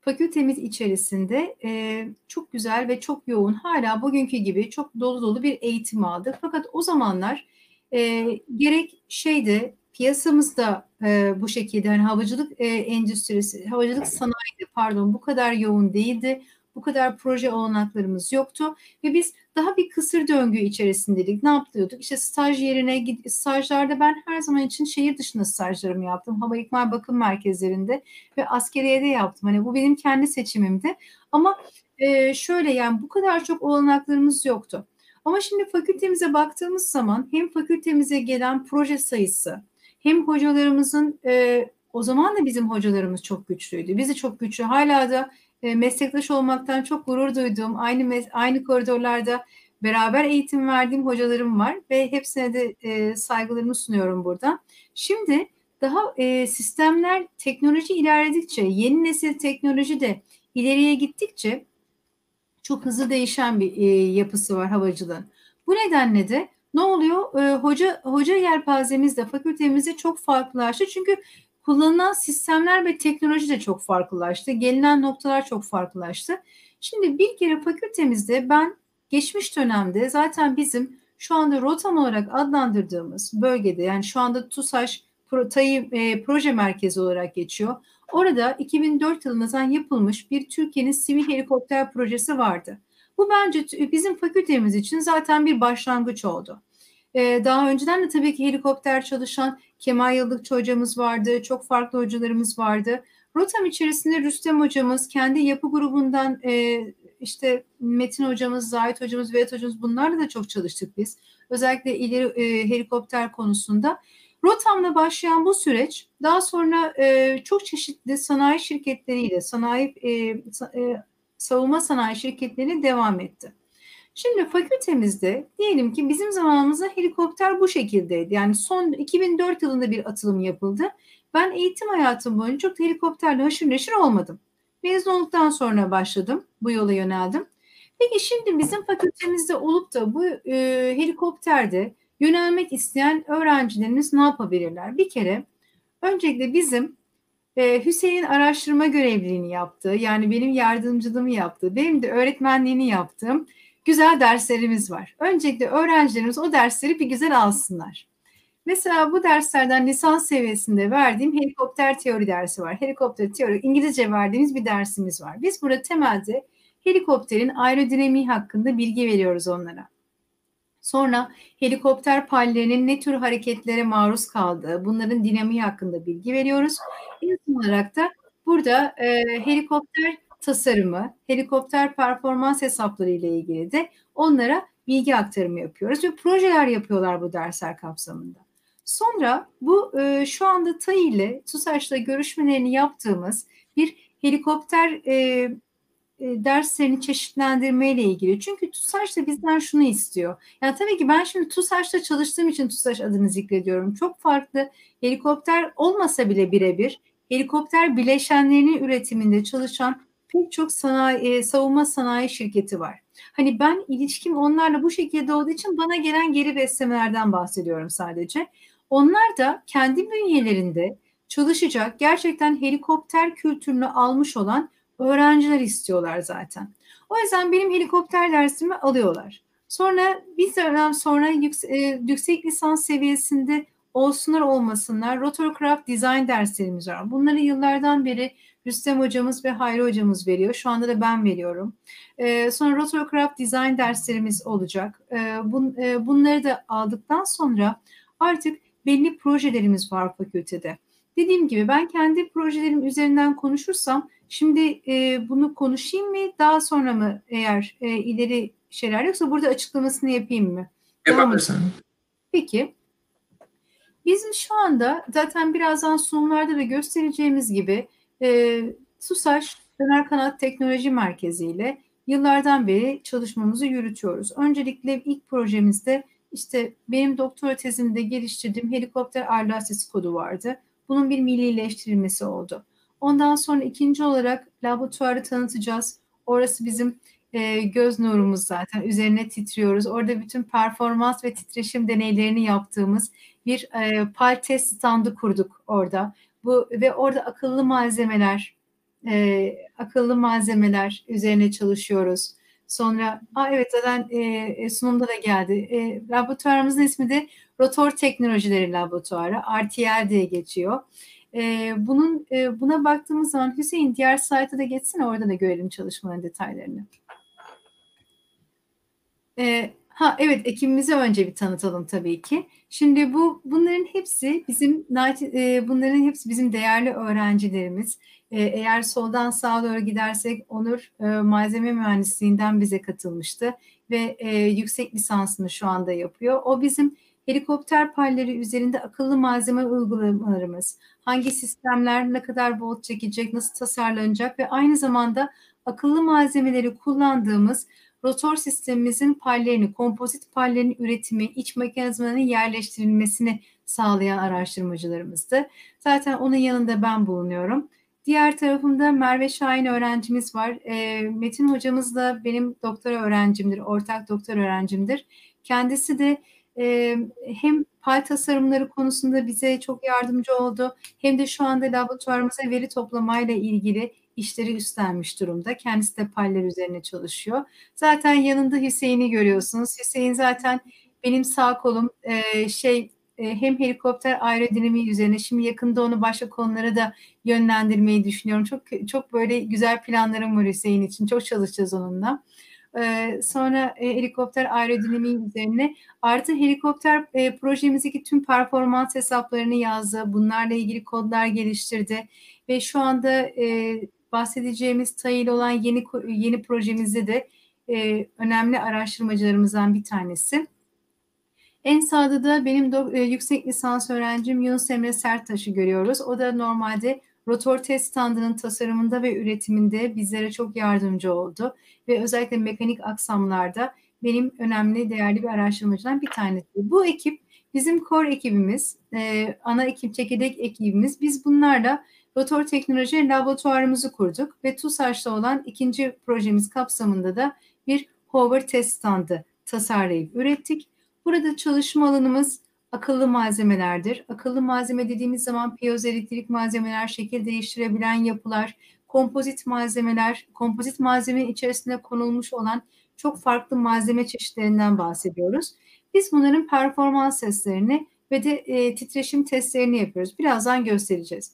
Speaker 2: Fakültemiz içerisinde e, çok güzel ve çok yoğun, hala bugünkü gibi çok dolu dolu bir eğitim aldık. Fakat o zamanlar e, gerek şeyde piyasamızda e, bu şekilde hani havacılık e, endüstrisi, havacılık sanayide pardon bu kadar yoğun değildi. Bu kadar proje olanaklarımız yoktu ve biz daha bir kısır döngü içerisindeydik. Ne yapıyorduk? İşte staj yerine stajlarda ben her zaman için şehir dışında stajlarımı yaptım. Hava ikmal bakım merkezlerinde ve askeriyede yaptım. Hani bu benim kendi seçimimdi. Ama e, şöyle yani bu kadar çok olanaklarımız yoktu. Ama şimdi fakültemize baktığımız zaman hem fakültemize gelen proje sayısı hem hocalarımızın e, o zaman da bizim hocalarımız çok güçlüydü. Bizi çok güçlü. Hala da e, meslektaş olmaktan çok gurur duyduğum, aynı aynı koridorlarda beraber eğitim verdiğim hocalarım var ve hepsine de e, saygılarımı sunuyorum burada. Şimdi daha e, sistemler teknoloji ilerledikçe, yeni nesil teknoloji de ileriye gittikçe çok hızlı değişen bir e, yapısı var havacılığın. Bu nedenle de ne oluyor? E, hoca hoca yelpazemiz de fakültemizde çok farklılaştı. Çünkü kullanılan sistemler ve teknoloji de çok farklılaştı. Gelinen noktalar çok farklılaştı. Şimdi bir kere fakültemizde ben geçmiş dönemde zaten bizim şu anda ROTAM olarak adlandırdığımız bölgede yani şu anda TUSAŞ TAİ e, proje merkezi olarak geçiyor. Orada 2004 yılında yapılmış bir Türkiye'nin sivil helikopter projesi vardı. Bu bence bizim fakültemiz için zaten bir başlangıç oldu. Ee, daha önceden de tabii ki helikopter çalışan Kemal Yıldıkçı hocamız vardı, çok farklı hocalarımız vardı. Rotam içerisinde Rüstem hocamız, kendi yapı grubundan e, işte Metin hocamız, Zahit hocamız, Vedat hocamız bunlarla da çok çalıştık biz. Özellikle ileri e, helikopter konusunda. Rotam'la başlayan bu süreç daha sonra e, çok çeşitli sanayi şirketleriyle, sanayi e, e, savunma sanayi şirketleri devam etti. Şimdi fakültemizde diyelim ki bizim zamanımızda helikopter bu şekildeydi. Yani son 2004 yılında bir atılım yapıldı. Ben eğitim hayatım boyunca çok helikopterle haşır neşir olmadım. Mezun olduktan sonra başladım. Bu yola yöneldim. Peki şimdi bizim fakültemizde olup da bu e, helikopterde yönelmek isteyen öğrencilerimiz ne yapabilirler? Bir kere öncelikle bizim e, Hüseyin araştırma görevliliğini yaptığı, yani benim yardımcılığımı yaptığı, benim de öğretmenliğini yaptığım güzel derslerimiz var. Öncelikle öğrencilerimiz o dersleri bir güzel alsınlar. Mesela bu derslerden lisans seviyesinde verdiğim helikopter teori dersi var. Helikopter teori İngilizce verdiğimiz bir dersimiz var. Biz burada temelde helikopterin aerodinamiği hakkında bilgi veriyoruz onlara. Sonra helikopter pallerinin ne tür hareketlere maruz kaldığı, bunların dinamiği hakkında bilgi veriyoruz. En son olarak da burada e, helikopter tasarımı, helikopter performans hesapları ile ilgili de onlara bilgi aktarımı yapıyoruz ve projeler yapıyorlar bu dersler kapsamında. Sonra bu e, şu anda TAI ile TUSAŞ'la görüşmelerini yaptığımız bir helikopter e, e, derslerini çeşitlendirme ile ilgili. Çünkü TUSAŞ da bizden şunu istiyor. Yani tabii ki ben şimdi TUSAŞ'ta çalıştığım için TUSAŞ adını zikrediyorum. Çok farklı helikopter olmasa bile birebir helikopter bileşenlerinin üretiminde çalışan pek çok sanayi, e, savunma sanayi şirketi var. Hani ben ilişkim onlarla bu şekilde olduğu için bana gelen geri beslemelerden bahsediyorum sadece. Onlar da kendi bünyelerinde çalışacak gerçekten helikopter kültürünü almış olan öğrenciler istiyorlar zaten. O yüzden benim helikopter dersimi alıyorlar. Sonra bir dönem sonra yüksek, yüksek lisans seviyesinde olsunlar olmasınlar rotorcraft design derslerimiz var. Bunları yıllardan beri Rüstem hocamız ve Hayri hocamız veriyor. Şu anda da ben veriyorum. E, sonra rotorcraft design derslerimiz olacak. E, bun, e, bunları da aldıktan sonra artık belli projelerimiz var fakültede. Dediğim gibi ben kendi projelerim üzerinden konuşursam şimdi e, bunu konuşayım mı daha sonra mı eğer e, ileri şeyler yoksa burada açıklamasını yapayım mı?
Speaker 1: Yapabilirsin.
Speaker 2: Peki. Bizim şu anda zaten birazdan sunumlarda da göstereceğimiz gibi e, SUSAŞ Döner Kanat Teknoloji Merkezi ile yıllardan beri çalışmamızı yürütüyoruz. Öncelikle ilk projemizde işte benim doktora tezimde geliştirdiğim helikopter aerolastisi kodu vardı. Bunun bir millileştirilmesi oldu. Ondan sonra ikinci olarak laboratuvarı tanıtacağız. Orası bizim e, göz nurumuz zaten. Üzerine titriyoruz. Orada bütün performans ve titreşim deneylerini yaptığımız bir e, PAL test standı kurduk orada. Bu ve orada akıllı malzemeler, e, akıllı malzemeler üzerine çalışıyoruz. Sonra, aa evet zaten e, e sunumda da geldi. E, laboratuvarımızın ismi de Rotor Teknolojileri Laboratuvarı, RTL diye geçiyor. E, bunun e, buna baktığımız zaman Hüseyin diğer slayta da geçsene orada da görelim çalışmaların detaylarını. E, ha evet ekibimizi önce bir tanıtalım tabii ki. Şimdi bu bunların hepsi bizim e, bunların hepsi bizim değerli öğrencilerimiz. E, eğer soldan sağa doğru gidersek Onur e, malzeme mühendisliğinden bize katılmıştı ve yüksek lisansını şu anda yapıyor. O bizim helikopter palleri üzerinde akıllı malzeme uygulamalarımız, hangi sistemler ne kadar volt çekecek, nasıl tasarlanacak ve aynı zamanda akıllı malzemeleri kullandığımız rotor sistemimizin pallerini, kompozit pallerin üretimi, iç mekanizmalarının yerleştirilmesini sağlayan araştırmacılarımızdı. Zaten onun yanında ben bulunuyorum. Diğer tarafımda Merve Şahin öğrencimiz var. E, Metin hocamız da benim doktora öğrencimdir, ortak doktor öğrencimdir. Kendisi de e, hem pay tasarımları konusunda bize çok yardımcı oldu. Hem de şu anda laboratuvarımıza veri toplamayla ilgili işleri üstlenmiş durumda. Kendisi de paller üzerine çalışıyor. Zaten yanında Hüseyin'i görüyorsunuz. Hüseyin zaten benim sağ kolum e, şey e, hem helikopter aerodinamiği üzerine şimdi yakında onu başka konulara da yönlendirmeyi düşünüyorum. Çok çok böyle güzel planlarım var Hüseyin için. Çok çalışacağız onunla. Ee, sonra e, helikopter aerodinamiği üzerine artı helikopter e, projemizdeki tüm performans hesaplarını yazdı. Bunlarla ilgili kodlar geliştirdi ve şu anda e, bahsedeceğimiz TAİL olan yeni yeni projemizde de e, önemli araştırmacılarımızdan bir tanesi. En sağda da benim do, e, yüksek lisans öğrencim Yunus Emre Serttaş'ı görüyoruz. O da normalde rotor test standının tasarımında ve üretiminde bizlere çok yardımcı oldu. Ve özellikle mekanik aksamlarda benim önemli, değerli bir araştırmacıdan bir tanesi. Bu ekip bizim core ekibimiz, e, ana ekip, çekirdek ekibimiz. Biz bunlarla rotor teknoloji laboratuvarımızı kurduk ve TUSAŞ'ta olan ikinci projemiz kapsamında da bir hover test standı tasarlayıp ürettik. Burada çalışma alanımız akıllı malzemelerdir. Akıllı malzeme dediğimiz zaman piyozoelektrik malzemeler, şekil değiştirebilen yapılar, kompozit malzemeler, kompozit malzeme içerisinde konulmuş olan çok farklı malzeme çeşitlerinden bahsediyoruz. Biz bunların performans testlerini ve de e, titreşim testlerini yapıyoruz. Birazdan göstereceğiz.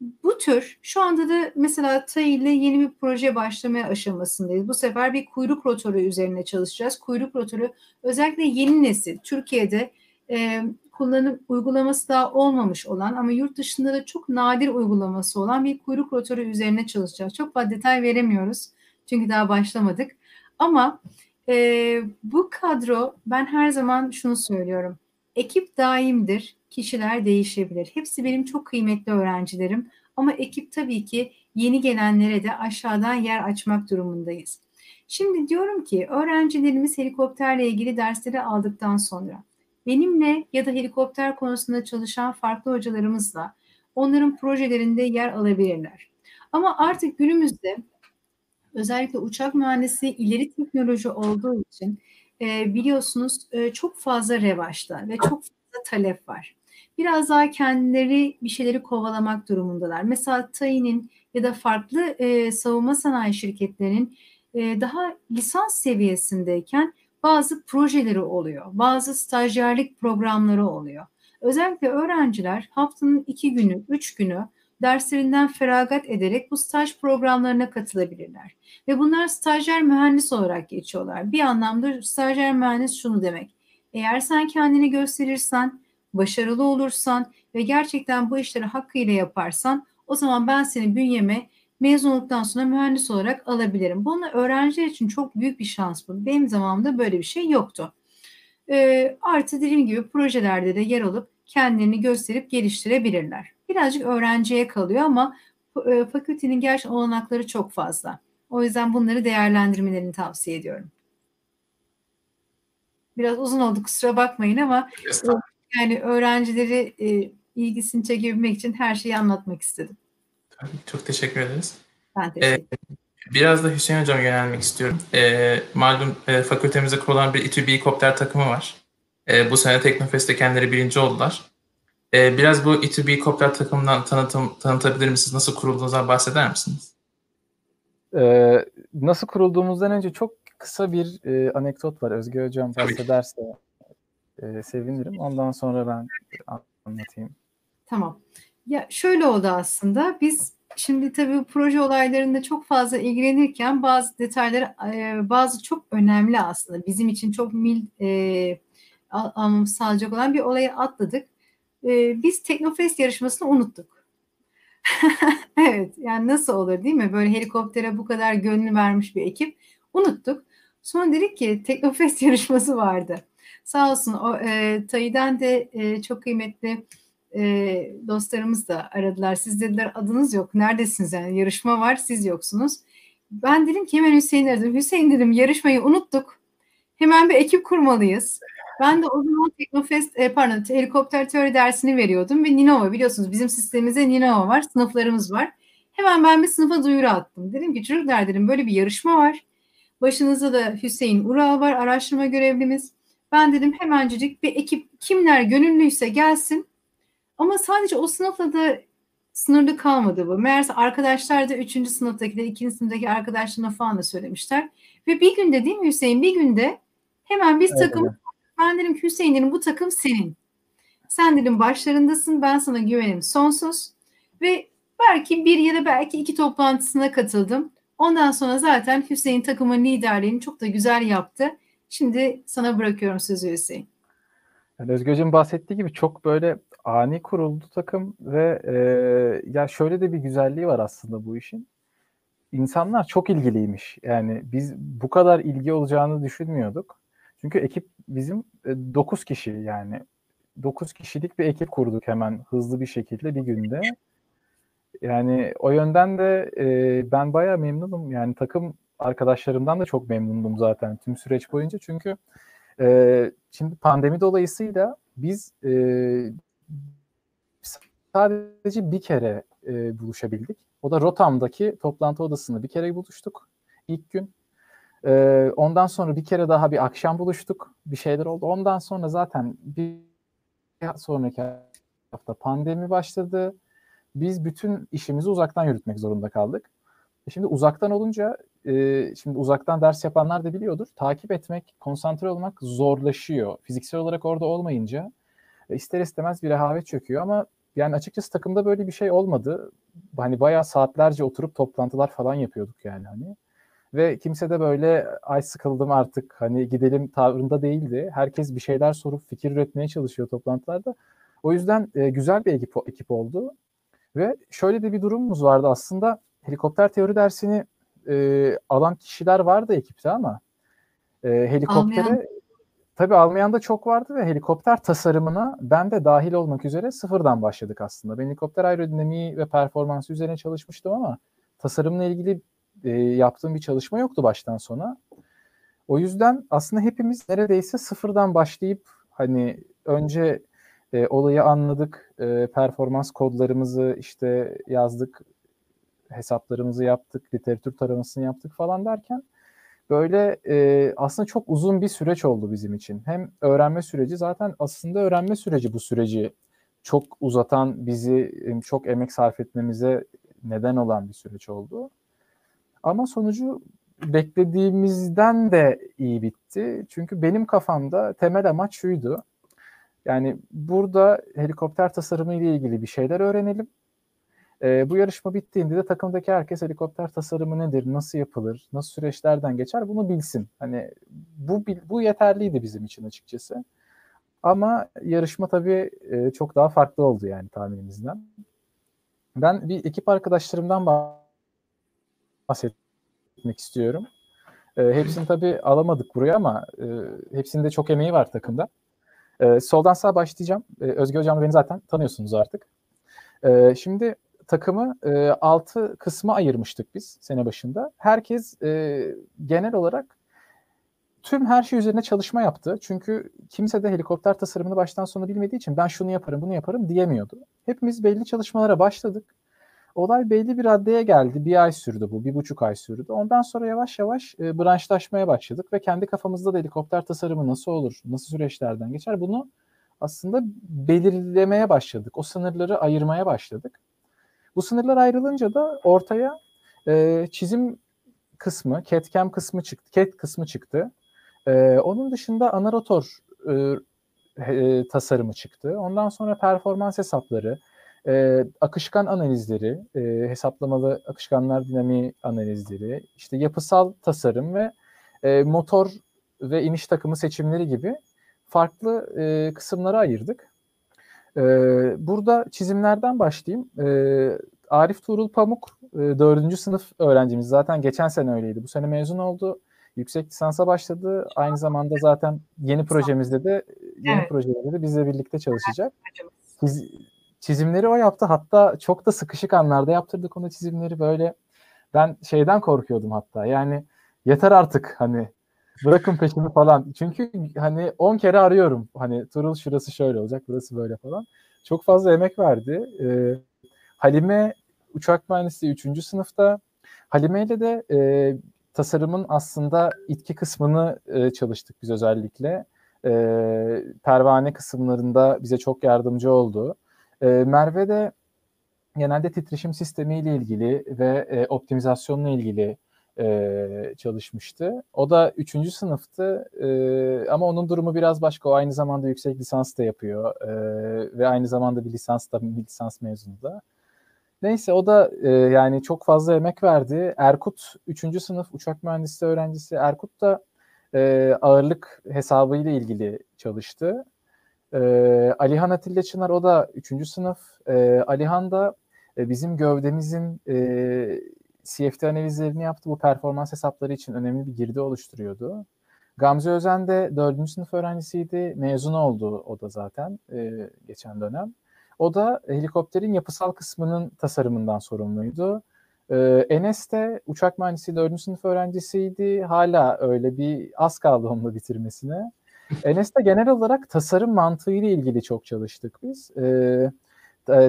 Speaker 2: Bu tür şu anda da mesela TAI ile yeni bir proje başlamaya aşamasındayız. Bu sefer bir kuyruk rotoru üzerine çalışacağız. Kuyruk rotoru özellikle yeni nesil Türkiye'de e, kullanım uygulaması daha olmamış olan ama yurt dışında da çok nadir uygulaması olan bir kuyruk rotoru üzerine çalışacağız. Çok fazla detay veremiyoruz çünkü daha başlamadık. Ama e, bu kadro ben her zaman şunu söylüyorum. Ekip daimdir, kişiler değişebilir. Hepsi benim çok kıymetli öğrencilerim ama ekip tabii ki yeni gelenlere de aşağıdan yer açmak durumundayız. Şimdi diyorum ki öğrencilerimiz helikopterle ilgili dersleri aldıktan sonra benimle ya da helikopter konusunda çalışan farklı hocalarımızla onların projelerinde yer alabilirler. Ama artık günümüzde özellikle uçak mühendisi ileri teknoloji olduğu için biliyorsunuz çok fazla revaçta ve çok fazla talep var. Biraz daha kendileri bir şeyleri kovalamak durumundalar. Mesela TAİ'nin ya da farklı e, savunma sanayi şirketlerinin e, daha lisans seviyesindeyken bazı projeleri oluyor. Bazı stajyerlik programları oluyor. Özellikle öğrenciler haftanın iki günü, üç günü derslerinden feragat ederek bu staj programlarına katılabilirler. Ve bunlar stajyer mühendis olarak geçiyorlar. Bir anlamda stajyer mühendis şunu demek. Eğer sen kendini gösterirsen, başarılı olursan ve gerçekten bu işleri hakkıyla yaparsan o zaman ben seni bünyeme mezun olduktan sonra mühendis olarak alabilirim. Bunlar öğrenciler için çok büyük bir şans bu. Benim zamanımda böyle bir şey yoktu. E, artı dediğim gibi projelerde de yer alıp kendilerini gösterip geliştirebilirler. Birazcık öğrenciye kalıyor ama e, fakültenin gerçekten olanakları çok fazla. O yüzden bunları değerlendirmelerini tavsiye ediyorum. Biraz uzun oldu kusura bakmayın ama yani öğrencileri e, ilgisini çekebilmek için her şeyi anlatmak istedim.
Speaker 1: Çok teşekkür ederiz.
Speaker 2: Ben teşekkür ederim.
Speaker 1: Ee, biraz da Hüseyin Hocam yönelmek istiyorum. Ee, malum e, fakültemizde kurulan bir İTÜ Helikopter takımı var. E, bu sene Teknofest'te kendileri birinci oldular. E, biraz bu İTÜ Helikopter takımından tanıtım, tanıtabilir misiniz? Nasıl kurulduğunuzdan bahseder misiniz?
Speaker 3: Ee, nasıl kurulduğumuzdan önce çok kısa bir e, anekdot var. Özge Hocam bahsederse e, sevinirim. Ondan sonra ben anlatayım.
Speaker 2: Tamam. Ya şöyle oldu aslında. Biz şimdi tabii proje olaylarında çok fazla ilgilenirken bazı detayları bazı çok önemli aslında. Bizim için çok mil e, sağlayacak olan bir olayı atladık. E, biz Teknofest yarışmasını unuttuk. evet yani nasıl olur değil mi? Böyle helikoptere bu kadar gönlü vermiş bir ekip. Unuttuk. Sonra dedik ki Teknofest yarışması vardı. Sağ olsun o e, Tayi'den de e, çok kıymetli e, dostlarımız da aradılar. Siz dediler adınız yok. Neredesiniz yani? Yarışma var siz yoksunuz. Ben dedim ki hemen Hüseyin aradım. Hüseyin dedim yarışmayı unuttuk. Hemen bir ekip kurmalıyız. Ben de o zaman Teknofest, e, pardon helikopter teori dersini veriyordum ve Ninova biliyorsunuz bizim sistemimizde Ninova var, sınıflarımız var. Hemen ben bir sınıfa duyuru attım. Dedim ki çocuklar dedim böyle bir yarışma var. Başınızda da Hüseyin Ural var, araştırma görevlimiz. Ben dedim hemencecik bir ekip kimler gönüllüyse gelsin ama sadece o sınıfla da sınırlı kalmadı bu. Meğerse arkadaşlar da 3. sınıftaki de 2. sınıftaki arkadaşlarına falan da söylemişler. Ve bir günde değil mi Hüseyin? Bir günde hemen biz evet, takım ben dedim ki Hüseyin dedim bu takım senin. Sen dedim başlarındasın. Ben sana güvenim sonsuz. Ve belki bir ya da belki iki toplantısına katıldım. Ondan sonra zaten Hüseyin takımın liderliğini çok da güzel yaptı. Şimdi sana bırakıyorum sözü Hüseyin.
Speaker 3: Yani Özgür'cüğüm bahsettiği gibi çok böyle ani kuruldu takım ve e, ya şöyle de bir güzelliği var aslında bu işin. İnsanlar çok ilgiliymiş. Yani biz bu kadar ilgi olacağını düşünmüyorduk. Çünkü ekip bizim e, 9 kişi yani 9 kişilik bir ekip kurduk hemen hızlı bir şekilde bir günde. Yani o yönden de e, ben bayağı memnunum. Yani takım arkadaşlarımdan da çok memnundum zaten tüm süreç boyunca. Çünkü e, şimdi pandemi dolayısıyla biz e, sadece bir kere e, buluşabildik. O da Rotam'daki toplantı odasında bir kere buluştuk ilk gün. Ee, ondan sonra bir kere daha bir akşam buluştuk. Bir şeyler oldu. Ondan sonra zaten bir sonraki hafta pandemi başladı. Biz bütün işimizi uzaktan yürütmek zorunda kaldık. E şimdi uzaktan olunca, e, şimdi uzaktan ders yapanlar da biliyordur. Takip etmek, konsantre olmak zorlaşıyor. Fiziksel olarak orada olmayınca e, ister istemez bir rehavet çöküyor ama yani açıkçası takımda böyle bir şey olmadı. Hani bayağı saatlerce oturup toplantılar falan yapıyorduk yani hani. Ve kimse de böyle ay sıkıldım artık hani gidelim tavrında değildi. Herkes bir şeyler sorup fikir üretmeye çalışıyor toplantılarda. O yüzden e, güzel bir ekip, ekip oldu. Ve şöyle de bir durumumuz vardı aslında helikopter teori dersini e, alan kişiler vardı ekipte ama e, helikoptere Almayan. tabii almayan da çok vardı ve helikopter tasarımına ben de dahil olmak üzere sıfırdan başladık aslında. Ben helikopter aerodinamiği ve performansı üzerine çalışmıştım ama tasarımla ilgili e, yaptığım bir çalışma yoktu baştan sona. O yüzden aslında hepimiz neredeyse sıfırdan başlayıp hani önce e, olayı anladık, e, performans kodlarımızı işte yazdık, hesaplarımızı yaptık, literatür taramasını yaptık falan derken böyle e, aslında çok uzun bir süreç oldu bizim için. Hem öğrenme süreci zaten aslında öğrenme süreci bu süreci çok uzatan, bizi çok emek sarf etmemize neden olan bir süreç oldu. Ama sonucu beklediğimizden de iyi bitti. Çünkü benim kafamda temel amaç şuydu. Yani burada helikopter tasarımı ile ilgili bir şeyler öğrenelim. E, bu yarışma bittiğinde de takımdaki herkes helikopter tasarımı nedir, nasıl yapılır, nasıl süreçlerden geçer bunu bilsin. Hani bu bu yeterliydi bizim için açıkçası. Ama yarışma tabii e, çok daha farklı oldu yani tahminimizden. Ben bir ekip arkadaşlarımdan bahsetmek istiyorum. E, hepsini tabii alamadık buraya ama e, hepsinde çok emeği var takımda. E, soldan sağa başlayacağım. E, Özge Hocam beni zaten tanıyorsunuz artık. E, şimdi takımı e, 6 kısma ayırmıştık biz sene başında. Herkes e, genel olarak tüm her şey üzerine çalışma yaptı. Çünkü kimse de helikopter tasarımını baştan sona bilmediği için ben şunu yaparım bunu yaparım diyemiyordu. Hepimiz belli çalışmalara başladık. Olay belli bir raddeye geldi. Bir ay sürdü bu, bir buçuk ay sürdü. Ondan sonra yavaş yavaş e, branşlaşmaya başladık ve kendi kafamızda da helikopter tasarımı nasıl olur, nasıl süreçlerden geçer bunu aslında belirlemeye başladık. O sınırları ayırmaya başladık. Bu sınırlar ayrılınca da ortaya e, çizim kısmı, CAD-CAM kısmı çıktı, CAD kısmı çıktı. E, onun dışında ana rotor e, e, tasarımı çıktı. Ondan sonra performans hesapları, e, akışkan analizleri, e, hesaplamalı akışkanlar dinamiği analizleri, işte yapısal tasarım ve e, motor ve iniş takımı seçimleri gibi farklı e, kısımlara ayırdık. E, burada çizimlerden başlayayım. E, Arif Tuğrul Pamuk e, 4. sınıf öğrencimiz. Zaten geçen sene öyleydi. Bu sene mezun oldu. Yüksek lisansa başladı. Aynı zamanda zaten yeni projemizde de yeni evet. projemizde de bizle birlikte çalışacak. Biz, çizimleri o yaptı. Hatta çok da sıkışık anlarda yaptırdık onu çizimleri böyle. Ben şeyden korkuyordum hatta. Yani yeter artık hani bırakın peşimi falan. Çünkü hani 10 kere arıyorum. Hani Turul şurası şöyle olacak, burası böyle falan. Çok fazla emek verdi. Ee, Halime uçak mühendisliği 3. sınıfta. Halime ile de e, tasarımın aslında itki kısmını e, çalıştık biz özellikle. E, pervane kısımlarında bize çok yardımcı oldu. E, Merve de genelde titreşim sistemiyle ilgili ve e, optimizasyonla ilgili e, çalışmıştı. O da üçüncü sınıftı e, ama onun durumu biraz başka. O aynı zamanda yüksek lisans da yapıyor e, ve aynı zamanda bir lisans da bir lisans mezunu da. Neyse o da e, yani çok fazla emek verdi. Erkut 3. sınıf uçak mühendisliği öğrencisi. Erkut da e, ağırlık hesabı ile ilgili çalıştı. E, Alihan Atilla Çınar o da 3. sınıf. E, Alihan da e, bizim gövdemizin e, CFD analizlerini yaptı. Bu performans hesapları için önemli bir girdi oluşturuyordu. Gamze Özen de 4. sınıf öğrencisiydi. Mezun oldu o da zaten e, geçen dönem. O da helikopterin yapısal kısmının tasarımından sorumluydu. Ee, Enes de uçak mühendisi 4. sınıf öğrencisiydi. Hala öyle bir az kaldı onunla bitirmesine. Enes de genel olarak tasarım mantığıyla ilgili çok çalıştık biz. Ee,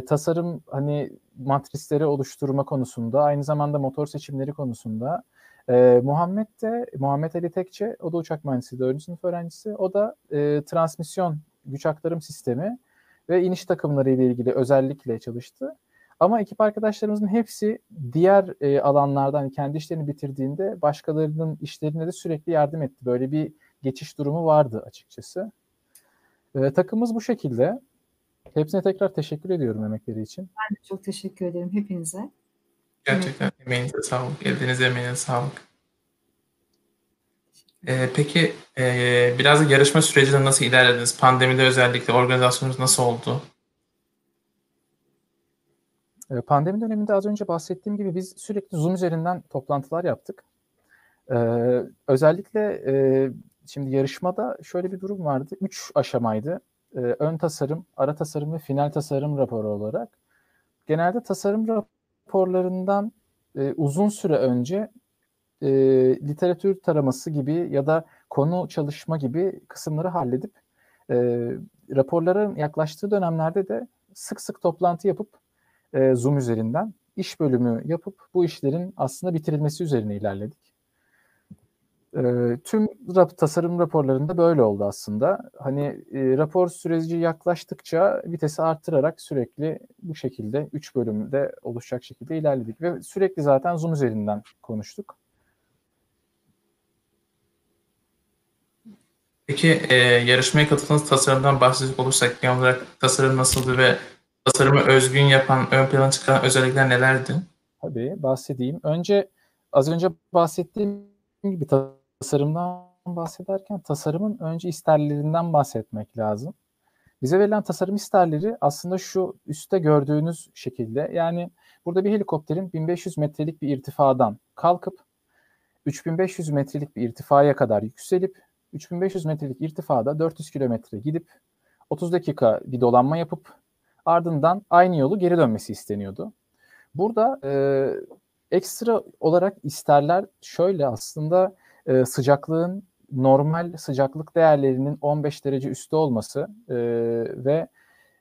Speaker 3: tasarım hani matrisleri oluşturma konusunda aynı zamanda motor seçimleri konusunda E, Muhammed de, Muhammed Ali Tekçe, o da uçak mühendisliği 4. sınıf öğrencisi. O da e, transmisyon, güç aktarım sistemi ve iniş takımları ile ilgili özellikle çalıştı. Ama ekip arkadaşlarımızın hepsi diğer e, alanlardan kendi işlerini bitirdiğinde başkalarının işlerine de sürekli yardım etti. Böyle bir geçiş durumu vardı açıkçası. E, takımımız bu şekilde. Hepsine tekrar teşekkür ediyorum emekleri için.
Speaker 2: Ben de çok teşekkür ederim hepinize.
Speaker 1: Gerçekten evet. emeğinize sağlık. Elinize emeğinize sağlık. Ee, peki e, biraz da yarışma sürecinde nasıl ilerlediniz? Pandemide özellikle organizasyonunuz nasıl oldu?
Speaker 3: Ee, pandemi döneminde az önce bahsettiğim gibi biz sürekli Zoom üzerinden toplantılar yaptık. Ee, özellikle e, şimdi yarışmada şöyle bir durum vardı. Üç aşamaydı. Ee, ön tasarım, ara tasarım ve final tasarım raporu olarak. Genelde tasarım raporlarından e, uzun süre önce e, literatür taraması gibi ya da konu çalışma gibi kısımları halledip e, raporların yaklaştığı dönemlerde de sık sık toplantı yapıp e, Zoom üzerinden iş bölümü yapıp bu işlerin aslında bitirilmesi üzerine ilerledik. E, tüm rap, tasarım raporlarında böyle oldu aslında. Hani e, rapor süreci yaklaştıkça vitesi arttırarak sürekli bu şekilde 3 bölümde oluşacak şekilde ilerledik ve sürekli zaten Zoom üzerinden konuştuk.
Speaker 1: Peki e, yarışmaya katıldığınız tasarımdan bahsedecek olursak genel olarak tasarım nasıldı ve tasarımı özgün yapan, ön plana çıkan özellikler nelerdi?
Speaker 3: Tabii bahsedeyim. Önce az önce bahsettiğim gibi tasarımdan bahsederken tasarımın önce isterlerinden bahsetmek lazım. Bize verilen tasarım isterleri aslında şu üstte gördüğünüz şekilde. Yani burada bir helikopterin 1500 metrelik bir irtifadan kalkıp 3500 metrelik bir irtifaya kadar yükselip 3500 metrelik irtifada 400 kilometre gidip 30 dakika bir dolanma yapıp ardından aynı yolu geri dönmesi isteniyordu. Burada e, ekstra olarak isterler şöyle aslında e, sıcaklığın normal sıcaklık değerlerinin 15 derece üstü olması e, ve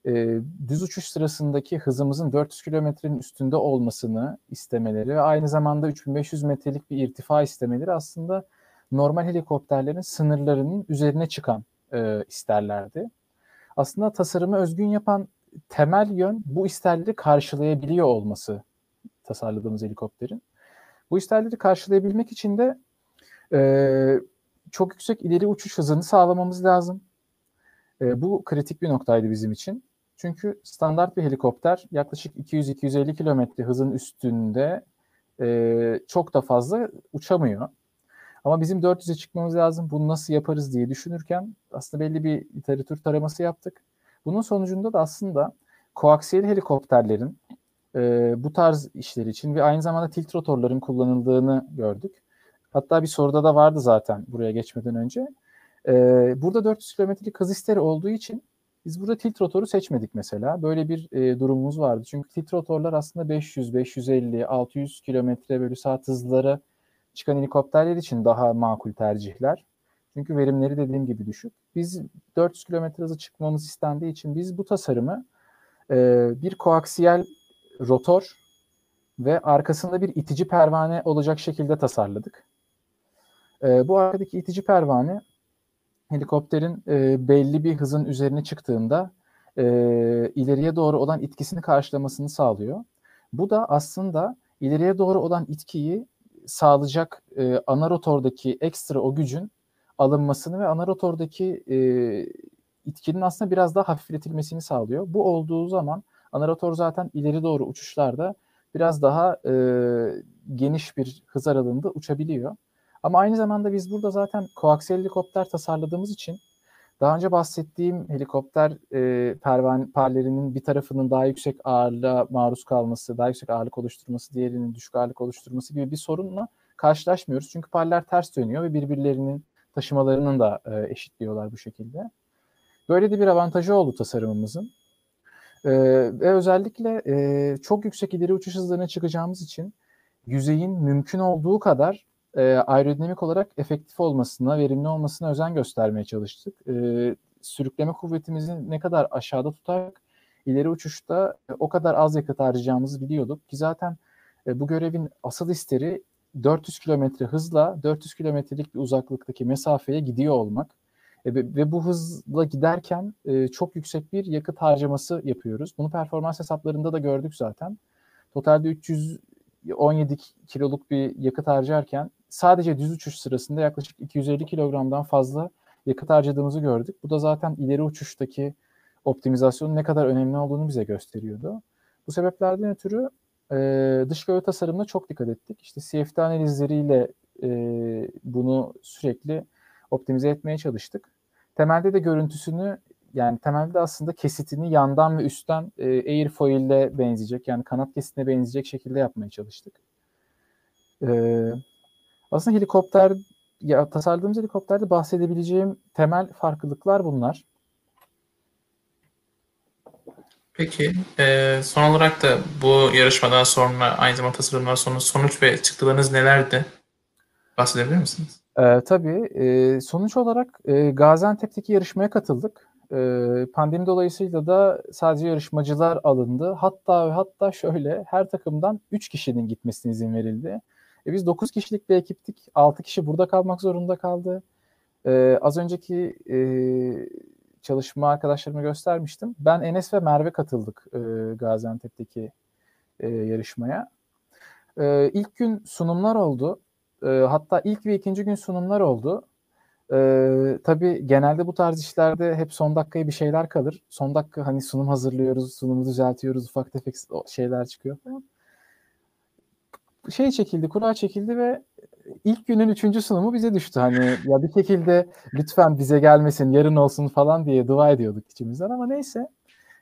Speaker 3: e, düz uçuş sırasındaki hızımızın 400 kilometrenin üstünde olmasını istemeleri ve aynı zamanda 3500 metrelik bir irtifa istemeleri aslında normal helikopterlerin sınırlarının üzerine çıkan e, isterlerdi. Aslında tasarımı özgün yapan temel yön bu isterleri karşılayabiliyor olması tasarladığımız helikopterin. Bu isterleri karşılayabilmek için de e, çok yüksek ileri uçuş hızını sağlamamız lazım. E, bu kritik bir noktaydı bizim için. Çünkü standart bir helikopter yaklaşık 200-250 kilometre hızın üstünde e, çok da fazla uçamıyor. Ama bizim 400'e çıkmamız lazım. Bunu nasıl yaparız diye düşünürken aslında belli bir literatür taraması yaptık. Bunun sonucunda da aslında koaksiyel helikopterlerin e, bu tarz işler için ve aynı zamanda tilt rotorların kullanıldığını gördük. Hatta bir soruda da vardı zaten buraya geçmeden önce. E, burada 400 kilometrelik hız isteri olduğu için biz burada tilt rotoru seçmedik mesela. Böyle bir e, durumumuz vardı. Çünkü tilt rotorlar aslında 500, 550, 600 kilometre bölü saat hızları çıkan helikopterler için daha makul tercihler. Çünkü verimleri dediğim gibi düşük. Biz 400 km hızı çıkmamız istendiği için biz bu tasarımı e, bir koaksiyel rotor ve arkasında bir itici pervane olacak şekilde tasarladık. E, bu arkadaki itici pervane helikopterin e, belli bir hızın üzerine çıktığında e, ileriye doğru olan itkisini karşılamasını sağlıyor. Bu da aslında ileriye doğru olan itkiyi sağlayacak e, ana rotordaki ekstra o gücün alınmasını ve ana rotordaki e, itkinin aslında biraz daha hafifletilmesini sağlıyor. Bu olduğu zaman ana rotor zaten ileri doğru uçuşlarda biraz daha e, geniş bir hız aralığında uçabiliyor. Ama aynı zamanda biz burada zaten koaksiyel helikopter tasarladığımız için daha önce bahsettiğim helikopter e, pervan parlerinin bir tarafının daha yüksek ağırlığa maruz kalması, daha yüksek ağırlık oluşturması, diğerinin düşük ağırlık oluşturması gibi bir sorunla karşılaşmıyoruz. Çünkü parlar ters dönüyor ve birbirlerinin taşımalarının da e, eşitliyorlar bu şekilde. Böyle de bir avantajı oldu tasarımımızın. E, ve özellikle e, çok yüksek ileri uçuş hızlarına çıkacağımız için yüzeyin mümkün olduğu kadar e, aerodinamik olarak efektif olmasına, verimli olmasına özen göstermeye çalıştık. E, sürükleme kuvvetimizi ne kadar aşağıda tutarak ileri uçuşta e, o kadar az yakıt harcayacağımızı biliyorduk ki zaten e, bu görevin asıl isteri 400 kilometre hızla 400 kilometrelik bir uzaklıktaki mesafeye gidiyor olmak e, ve bu hızla giderken e, çok yüksek bir yakıt harcaması yapıyoruz. Bunu performans hesaplarında da gördük zaten. Totalde 317 kiloluk bir yakıt harcarken sadece düz uçuş sırasında yaklaşık 250 kilogramdan fazla yakıt harcadığımızı gördük. Bu da zaten ileri uçuştaki optimizasyonun ne kadar önemli olduğunu bize gösteriyordu. Bu sebeplerden ötürü e, dış gövde tasarımına çok dikkat ettik. İşte CFD analizleriyle e, bunu sürekli optimize etmeye çalıştık. Temelde de görüntüsünü yani temelde aslında kesitini yandan ve üstten e, airfoil ile benzeyecek yani kanat kesitine benzeyecek şekilde yapmaya çalıştık. E, aslında helikopter ya tasarladığımız helikopterde bahsedebileceğim temel farklılıklar bunlar.
Speaker 1: Peki e, son olarak da bu yarışmadan sonra aynı zamanda tasarımlar sonra sonuç ve çıktılarınız nelerdi? Bahsedebilir misiniz?
Speaker 3: E, tabii. E, sonuç olarak e, Gaziantep'teki yarışmaya katıldık. E, pandemi dolayısıyla da sadece yarışmacılar alındı. Hatta ve hatta şöyle her takımdan 3 kişinin gitmesine izin verildi. E, biz 9 kişilik bir ekiptik. 6 kişi burada kalmak zorunda kaldı. E, az önceki e, çalışma arkadaşlarıma göstermiştim. Ben Enes ve Merve katıldık e, Gaziantep'teki e, yarışmaya. E, ilk gün sunumlar oldu. E, hatta ilk ve ikinci gün sunumlar oldu. E, tabii genelde bu tarz işlerde hep son dakikaya bir şeyler kalır. Son dakika hani sunum hazırlıyoruz, sunumu düzeltiyoruz, ufak tefek şeyler çıkıyor falan. Şey çekildi, kura çekildi ve ilk günün üçüncü sunumu bize düştü. Hani ya bir şekilde lütfen bize gelmesin, yarın olsun falan diye dua ediyorduk içimizden ama neyse.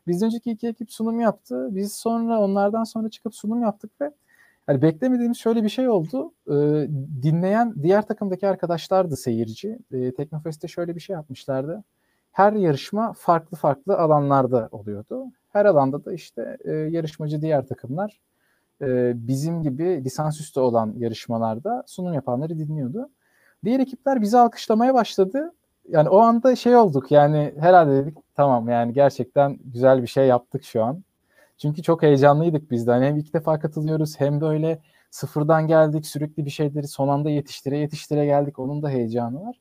Speaker 3: Biz önceki iki ekip sunum yaptı. Biz sonra onlardan sonra çıkıp sunum yaptık ve hani beklemediğimiz şöyle bir şey oldu. Ee, dinleyen diğer takımdaki arkadaşlardı seyirci. Ee, Teknofest'te şöyle bir şey yapmışlardı. Her yarışma farklı farklı alanlarda oluyordu. Her alanda da işte e, yarışmacı diğer takımlar bizim gibi lisansüstü olan yarışmalarda sunum yapanları dinliyordu. Diğer ekipler bizi alkışlamaya başladı. Yani o anda şey olduk yani herhalde dedik tamam yani gerçekten güzel bir şey yaptık şu an. Çünkü çok heyecanlıydık biz de. Hani hem ilk defa katılıyoruz hem böyle sıfırdan geldik sürekli bir şeyleri son anda yetiştire yetiştire geldik. Onun da heyecanı var.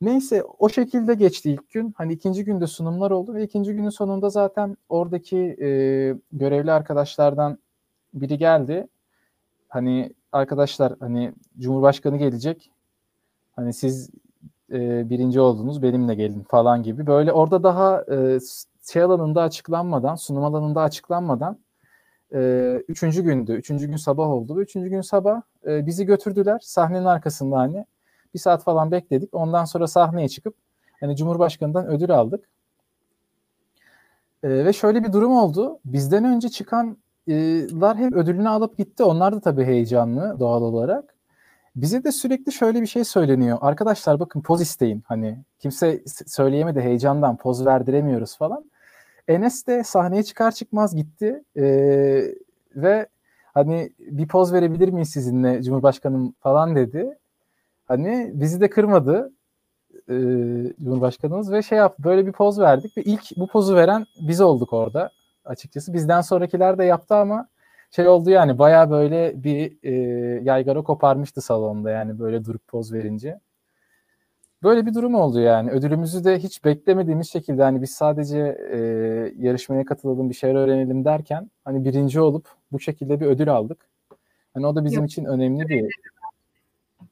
Speaker 3: Neyse o şekilde geçti ilk gün. Hani ikinci günde sunumlar oldu ve ikinci günün sonunda zaten oradaki e, görevli arkadaşlardan biri geldi. Hani arkadaşlar hani Cumhurbaşkanı gelecek. Hani siz e, birinci oldunuz benimle gelin falan gibi. Böyle orada daha e, şey alanında açıklanmadan, sunum alanında açıklanmadan e, üçüncü gündü. Üçüncü gün sabah oldu üçüncü gün sabah e, bizi götürdüler. Sahnenin arkasında hani bir saat falan bekledik. Ondan sonra sahneye çıkıp hani Cumhurbaşkanı'ndan ödül aldık. E, ve şöyle bir durum oldu. Bizden önce çıkan lar hep ödülünü alıp gitti. Onlar da tabii heyecanlı doğal olarak. Bize de sürekli şöyle bir şey söyleniyor. Arkadaşlar bakın poz isteyin. Hani kimse söyleyemedi heyecandan poz verdiremiyoruz falan. Enes de sahneye çıkar çıkmaz gitti. Ee, ve hani bir poz verebilir miyiz sizinle Cumhurbaşkanım falan dedi. Hani bizi de kırmadı e, Cumhurbaşkanımız ve şey yaptı böyle bir poz verdik ve ilk bu pozu veren biz olduk orada açıkçası. Bizden sonrakiler de yaptı ama şey oldu yani baya böyle bir e, yaygara koparmıştı salonda yani böyle durup poz verince. Böyle bir durum oldu yani. Ödülümüzü de hiç beklemediğimiz şekilde hani biz sadece e, yarışmaya katılalım bir şeyler öğrenelim derken hani birinci olup bu şekilde bir ödül aldık. Hani o da bizim Yok. için önemli bir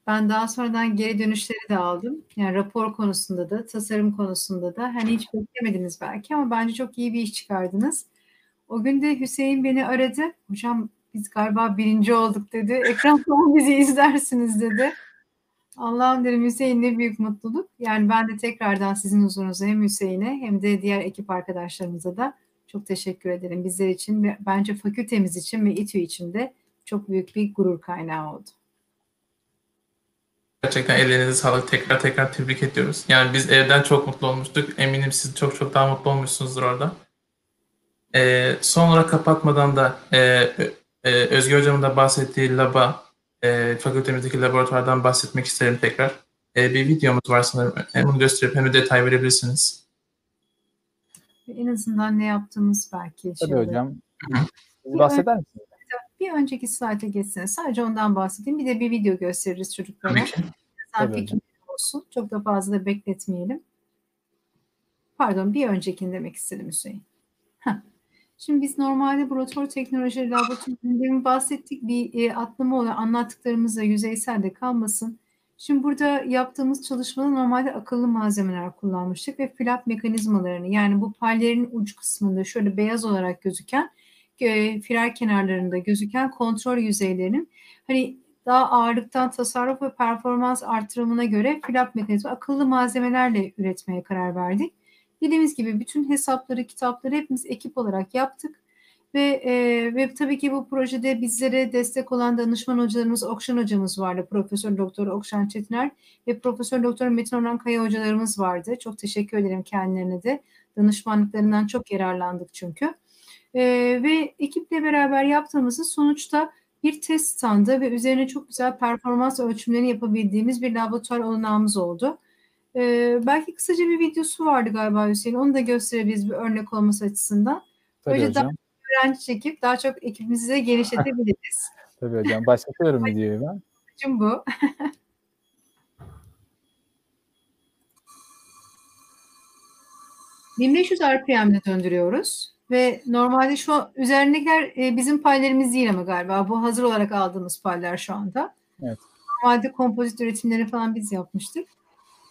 Speaker 2: ben daha sonradan geri dönüşleri de aldım. Yani rapor konusunda da, tasarım konusunda da. Hani hiç beklemediniz belki ama bence çok iyi bir iş çıkardınız. O gün de Hüseyin beni aradı. Hocam biz galiba birinci olduk dedi. Ekrandan bizi izlersiniz dedi. Allah'ım dedim Hüseyin ne büyük mutluluk. Yani ben de tekrardan sizin huzurunuza hem Hüseyin'e hem de diğer ekip arkadaşlarımıza da çok teşekkür ederim. Bizler için ve bence fakültemiz için ve İTÜ için de çok büyük bir gurur kaynağı oldu.
Speaker 1: Gerçekten ellerinize sağlık. Tekrar tekrar tebrik ediyoruz. Yani biz evden çok mutlu olmuştuk. Eminim siz çok çok daha mutlu olmuşsunuzdur orada. E, son olarak kapatmadan da e, e, Özge Hocam'ın da bahsettiği laba, e, fakültemizdeki laboratuvardan bahsetmek isterim tekrar. E, bir videomuz var sanırım. Hem bunu gösterip hem de detay verebilirsiniz.
Speaker 2: En azından ne yaptığımız belki.
Speaker 3: Tabii hocam. Bahseder misiniz?
Speaker 2: Bir önceki slayta geçsene. Sadece ondan bahsedeyim. Bir de bir video gösteririz çocuklara.
Speaker 1: Tabii ki.
Speaker 2: Olsun. Çok da fazla da bekletmeyelim. Pardon bir öncekini demek istedim Hüseyin. Heh. Şimdi biz normalde bu rotor teknolojileri laboratuvarında bahsettik. Bir e, atlama olan anlattıklarımızla yüzeysel de kalmasın. Şimdi burada yaptığımız çalışmada normalde akıllı malzemeler kullanmıştık ve flap mekanizmalarını yani bu pallerin uç kısmında şöyle beyaz olarak gözüken e, firer kenarlarında gözüken kontrol yüzeylerinin hani daha ağırlıktan tasarruf ve performans artırımına göre flap mekanizma akıllı malzemelerle üretmeye karar verdik. Dediğimiz gibi bütün hesapları, kitapları hepimiz ekip olarak yaptık. Ve, e, ve tabii ki bu projede bizlere destek olan danışman hocalarımız Okşan hocamız vardı. Profesör Doktor Okşan Çetiner ve Profesör Doktor Metin Orhan Kaya hocalarımız vardı. Çok teşekkür ederim kendilerine de. Danışmanlıklarından çok yararlandık çünkü. E, ve ekiple beraber yaptığımızın sonuçta bir test standı ve üzerine çok güzel performans ölçümlerini yapabildiğimiz bir laboratuvar olanağımız oldu. Ee, belki kısaca bir videosu vardı galiba Hüseyin. Onu da gösterebiliriz bir örnek olması açısından.
Speaker 3: Tabii
Speaker 2: Böylece
Speaker 3: hocam.
Speaker 2: daha öğrenci çekip daha çok ekibimizi genişletebiliriz.
Speaker 3: Tabii hocam. Başlatıyorum videoyu ben.
Speaker 2: Amacım bu. ...1500 RPM'de döndürüyoruz. Ve normalde şu üzerindekiler e, bizim paylarımız değil ama galiba. Bu hazır olarak aldığımız paylar şu anda.
Speaker 3: Evet.
Speaker 2: Normalde kompozit üretimlerini falan biz yapmıştık.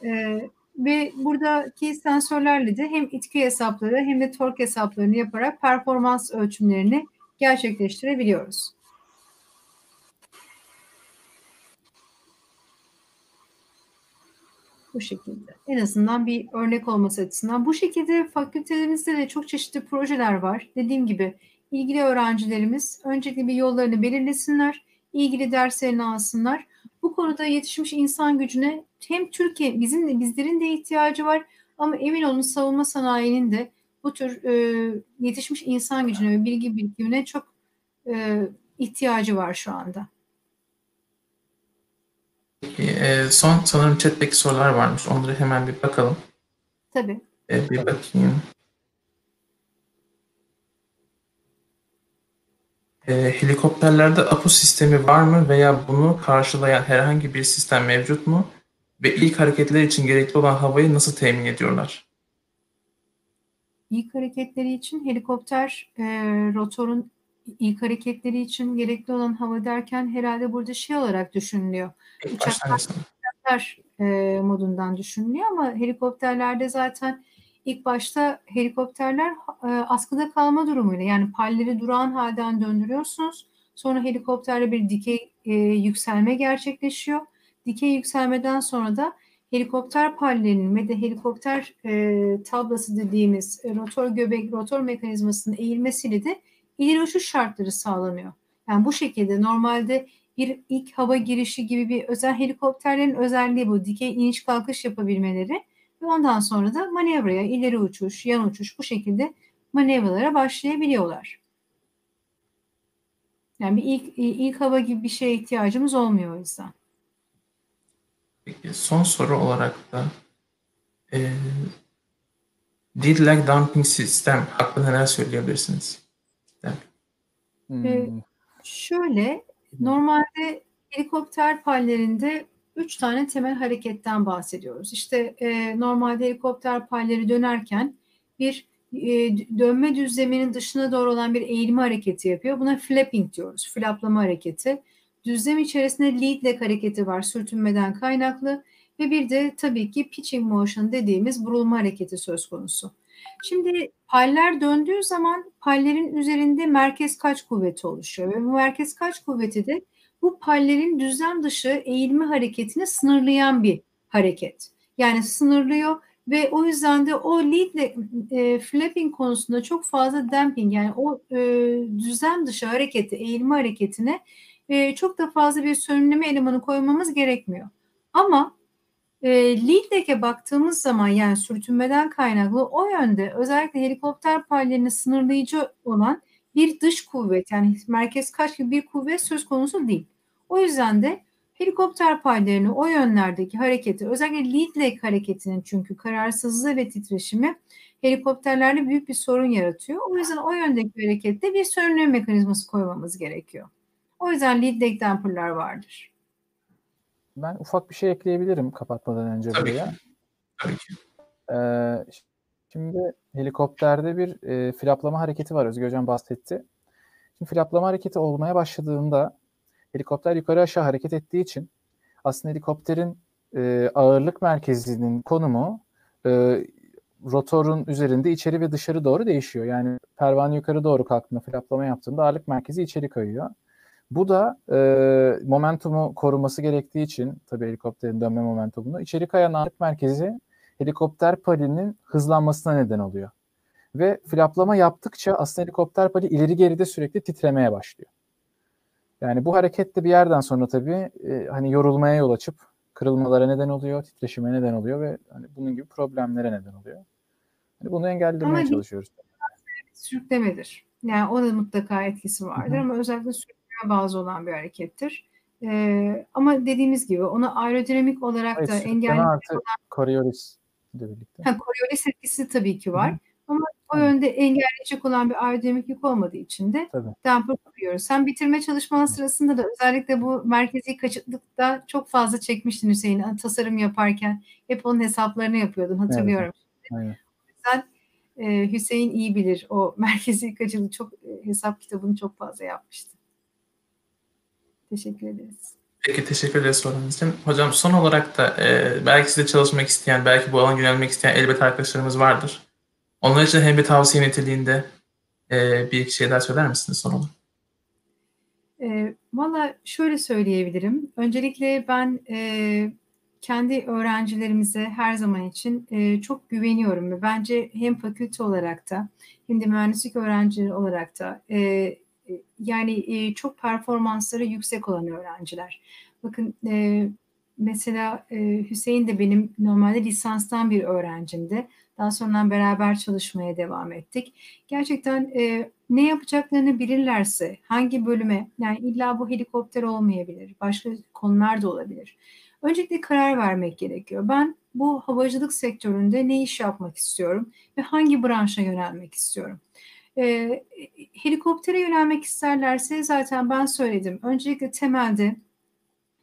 Speaker 2: E, ve buradaki sensörlerle de hem itki hesapları hem de tork hesaplarını yaparak performans ölçümlerini gerçekleştirebiliyoruz. Bu şekilde. En azından bir örnek olması açısından. Bu şekilde fakültelerimizde de çok çeşitli projeler var. Dediğim gibi ilgili öğrencilerimiz öncelikle bir yollarını belirlesinler, ilgili derslerini alsınlar. Bu konuda yetişmiş insan gücüne hem Türkiye bizim bizlerin de ihtiyacı var ama emin olun savunma sanayinin de bu tür e, yetişmiş insan gücüne ve bilgi birikimine çok e, ihtiyacı var şu anda.
Speaker 1: E, son sanırım chat'teki sorular varmış. Onları hemen bir bakalım.
Speaker 2: Tabii.
Speaker 1: E, bir bakayım. E, helikopterlerde APU sistemi var mı veya bunu karşılayan herhangi bir sistem mevcut mu? Ve ilk hareketler için gerekli olan havayı nasıl temin ediyorlar?
Speaker 2: İlk hareketleri için helikopter e, rotorun ilk hareketleri için gerekli olan hava derken herhalde burada şey olarak düşünülüyor.
Speaker 1: Sanırım.
Speaker 2: Uçaklar e, modundan düşünülüyor ama helikopterlerde zaten ilk başta helikopterler e, askıda kalma durumuyla yani palleri durağan halden döndürüyorsunuz. Sonra helikopterle bir dikey e, yükselme gerçekleşiyor. Dikey yükselmeden sonra da helikopter pallerinin ve de helikopter e, tablası dediğimiz e, rotor göbek, rotor mekanizmasının eğilmesiyle de ileri uçuş şartları sağlanıyor. Yani bu şekilde normalde bir ilk hava girişi gibi bir özel helikopterlerin özelliği bu. Dikey iniş kalkış yapabilmeleri ve ondan sonra da manevraya, ileri uçuş, yan uçuş bu şekilde manevralara başlayabiliyorlar. Yani bir ilk, ilk hava gibi bir şeye ihtiyacımız olmuyor o yüzden.
Speaker 1: Peki son soru olarak da e, Did lag dumping sistem hakkında neler söyleyebilirsiniz?
Speaker 3: Hmm.
Speaker 2: Ee, şöyle normalde helikopter pallerinde üç tane temel hareketten bahsediyoruz. İşte e, normalde helikopter palleri dönerken bir e, dönme düzleminin dışına doğru olan bir eğilme hareketi yapıyor. Buna flapping diyoruz. Flaplama hareketi. Düzlem içerisinde lead lag hareketi var sürtünmeden kaynaklı ve bir de tabii ki pitching motion dediğimiz burulma hareketi söz konusu. Şimdi paller döndüğü zaman pallerin üzerinde merkez kaç kuvveti oluşuyor ve bu merkez kaç kuvveti de bu pallerin düzlem dışı eğilme hareketini sınırlayan bir hareket. Yani sınırlıyor ve o yüzden de o lead e, flapping konusunda çok fazla damping yani o e, düzlem dışı hareketi, eğilme hareketine e, çok da fazla bir sönümleme elemanı koymamız gerekmiyor. Ama e, lead baktığımız zaman yani sürtünmeden kaynaklı o yönde özellikle helikopter pallerini sınırlayıcı olan bir dış kuvvet yani merkez kaç gibi bir kuvvet söz konusu değil. O yüzden de helikopter paylarını o yönlerdeki hareketi özellikle lead leg hareketinin çünkü kararsızlığı ve titreşimi helikopterlerde büyük bir sorun yaratıyor. O yüzden o yöndeki harekette bir sönümleme mekanizması koymamız gerekiyor. O yüzden lead leg damper'lar vardır.
Speaker 3: Ben ufak bir şey ekleyebilirim kapatmadan önce
Speaker 1: Tabii
Speaker 3: buraya.
Speaker 1: ki. Tabii ki.
Speaker 3: Ee, şimdi helikopterde bir e, flaplama hareketi var. Özgür Hocam bahsetti. Şimdi flaplama hareketi olmaya başladığında helikopter yukarı aşağı hareket ettiği için aslında helikopterin e, ağırlık merkezinin konumu e, rotorun üzerinde içeri ve dışarı doğru değişiyor. Yani pervane yukarı doğru kalktığında flaplama yaptığında ağırlık merkezi içeri kayıyor. Bu da e, momentumu koruması gerektiği için tabii helikopterin dönme momentumunu içeri kayan ağırlık merkezi helikopter palinin hızlanmasına neden oluyor. Ve flaplama yaptıkça aslında helikopter pali ileri geride sürekli titremeye başlıyor. Yani bu hareket de bir yerden sonra tabii e, hani yorulmaya yol açıp kırılmalara neden oluyor, titreşime neden oluyor ve hani bunun gibi problemlere neden oluyor. Hani bunu engellemeye
Speaker 2: Ama
Speaker 3: çalışıyoruz.
Speaker 2: Sürüklemedir. Yani o da mutlaka etkisi vardır
Speaker 3: Hı hı.
Speaker 2: ama özellikle sürükleme bazı olan bir harekettir. Ee, ama dediğimiz gibi onu aerodinamik olarak
Speaker 3: Hayır,
Speaker 2: da engelleme
Speaker 3: artı Coriolis ile birlikte.
Speaker 2: Ha, Coriolis etkisi tabii ki var.
Speaker 3: Hı hı.
Speaker 2: Ama o
Speaker 3: Tabii.
Speaker 2: yönde engelleyecek olan bir aerodinamik yük olmadığı için de
Speaker 3: Tabii.
Speaker 2: damper kuruyoruz. Sen bitirme çalışman sırasında da özellikle bu merkezi kaçıklıkta çok fazla çekmiştin Hüseyin hani tasarım yaparken. Hep onun hesaplarını yapıyordun hatırlıyorum.
Speaker 3: Aynen.
Speaker 2: Sen e, Hüseyin iyi bilir o merkezi kaçıklığı çok hesap kitabını çok fazla yapmıştı. Teşekkür ederiz.
Speaker 1: Peki teşekkür ederiz sorunuz için. Hocam son olarak da e, belki sizde çalışmak isteyen, belki bu alana yönelmek isteyen elbet arkadaşlarımız vardır. Onlar için hem bir tavsiye niteliğinde e, bir iki şey daha söyler misiniz son olarak?
Speaker 2: E, Valla şöyle söyleyebilirim. Öncelikle ben e, kendi öğrencilerimize her zaman için e, çok güveniyorum ve bence hem fakülte olarak da hem de mühendislik öğrencileri olarak da e, yani e, çok performansları yüksek olan öğrenciler. Bakın e, mesela e, Hüseyin de benim normalde lisanstan bir öğrencimdi. Daha sonra beraber çalışmaya devam ettik. Gerçekten e, ne yapacaklarını bilirlerse hangi bölüme yani illa bu helikopter olmayabilir, başka konular da olabilir. Öncelikle karar vermek gerekiyor. Ben bu havacılık sektöründe ne iş yapmak istiyorum ve hangi branşa yönelmek istiyorum? E, helikoptere yönelmek isterlerse zaten ben söyledim. Öncelikle temelde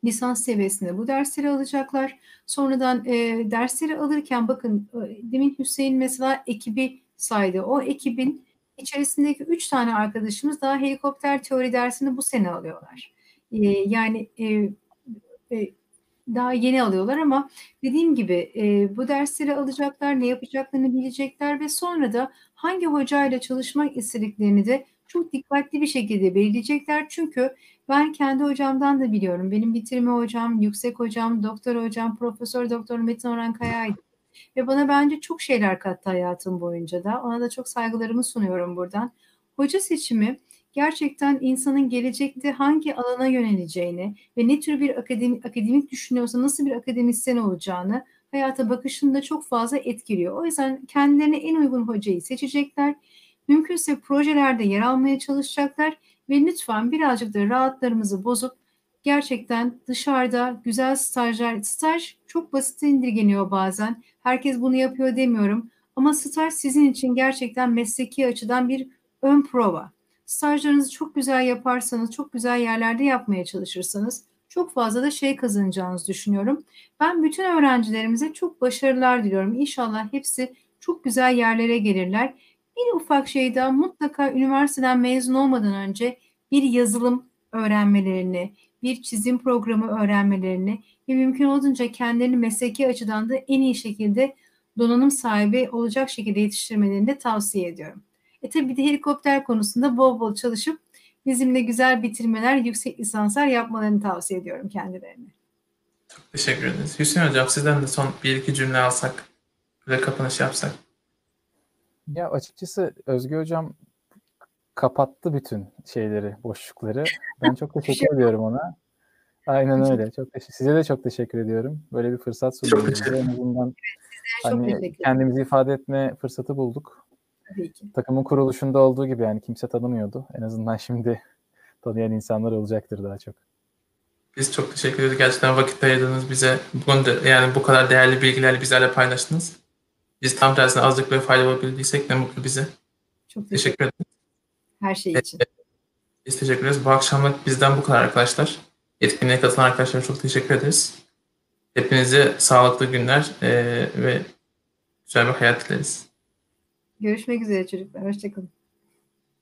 Speaker 2: lisans seviyesinde bu dersleri alacaklar. Sonradan e, dersleri alırken bakın e, demin Hüseyin mesela ekibi saydı. O ekibin içerisindeki üç tane arkadaşımız daha helikopter teori dersini bu sene alıyorlar. E, yani e, e, daha yeni alıyorlar ama dediğim gibi e, bu dersleri alacaklar, ne yapacaklarını bilecekler ve sonra da hangi hocayla çalışmak istediklerini de çok dikkatli bir şekilde belirleyecekler. Çünkü ben kendi hocamdan da biliyorum. Benim bitirme hocam, yüksek hocam, doktor hocam, profesör doktor Metin Orhan Kaya'ydı. Ve bana bence çok şeyler kattı hayatım boyunca da. Ona da çok saygılarımı sunuyorum buradan. Hoca seçimi gerçekten insanın gelecekte hangi alana yöneleceğini ve ne tür bir akademik, akademik düşünüyorsa nasıl bir akademisyen olacağını hayata bakışında çok fazla etkiliyor. O yüzden kendilerine en uygun hocayı seçecekler. Mümkünse projelerde yer almaya çalışacaklar ve lütfen birazcık da rahatlarımızı bozup gerçekten dışarıda güzel stajlar, staj çok basit indirgeniyor bazen. Herkes bunu yapıyor demiyorum. Ama staj sizin için gerçekten mesleki açıdan bir ön prova. Stajlarınızı çok güzel yaparsanız, çok güzel yerlerde yapmaya çalışırsanız çok fazla da şey kazanacağınızı düşünüyorum. Ben bütün öğrencilerimize çok başarılar diliyorum. İnşallah hepsi çok güzel yerlere gelirler. Bir ufak şey daha mutlaka üniversiteden mezun olmadan önce bir yazılım öğrenmelerini, bir çizim programı öğrenmelerini ve mümkün olduğunca kendilerini mesleki açıdan da en iyi şekilde donanım sahibi olacak şekilde yetiştirmelerini de tavsiye ediyorum. E tabii bir de helikopter konusunda bol bol çalışıp bizimle güzel bitirmeler, yüksek lisanslar yapmalarını tavsiye ediyorum kendilerine.
Speaker 1: Çok teşekkür ederiz. Hüseyin Hocam sizden de son bir iki cümle alsak ve kapanış yapsak.
Speaker 3: Ya açıkçası Özge Hocam kapattı bütün şeyleri, boşlukları. Ben çok teşekkür ediyorum ona. Aynen öyle. Çok teşekkür. Size de çok teşekkür ediyorum. Böyle bir fırsat sundunuz. bize. En azından hani kendimizi ifade etme fırsatı bulduk.
Speaker 2: Tabii ki.
Speaker 3: Takımın kuruluşunda olduğu gibi yani kimse tanımıyordu. En azından şimdi tanıyan insanlar olacaktır daha çok.
Speaker 1: Biz çok teşekkür ederiz. Gerçekten vakit ayırdınız bize. Bugün de yani bu kadar değerli bilgilerle bizlerle paylaştınız. Biz tam tersine azlık ve fayda olabildiysek ne mutlu bize.
Speaker 2: Çok
Speaker 1: Teşekkür ederim.
Speaker 2: Her şey için.
Speaker 1: Biz teşekkür ederiz. Bu akşamlık bizden bu kadar arkadaşlar. Etkinliğe katılan arkadaşlara çok teşekkür ederiz. Hepinize sağlıklı günler e, ve güzel bir hayat dileriz.
Speaker 2: Görüşmek üzere çocuklar. Hoşçakalın.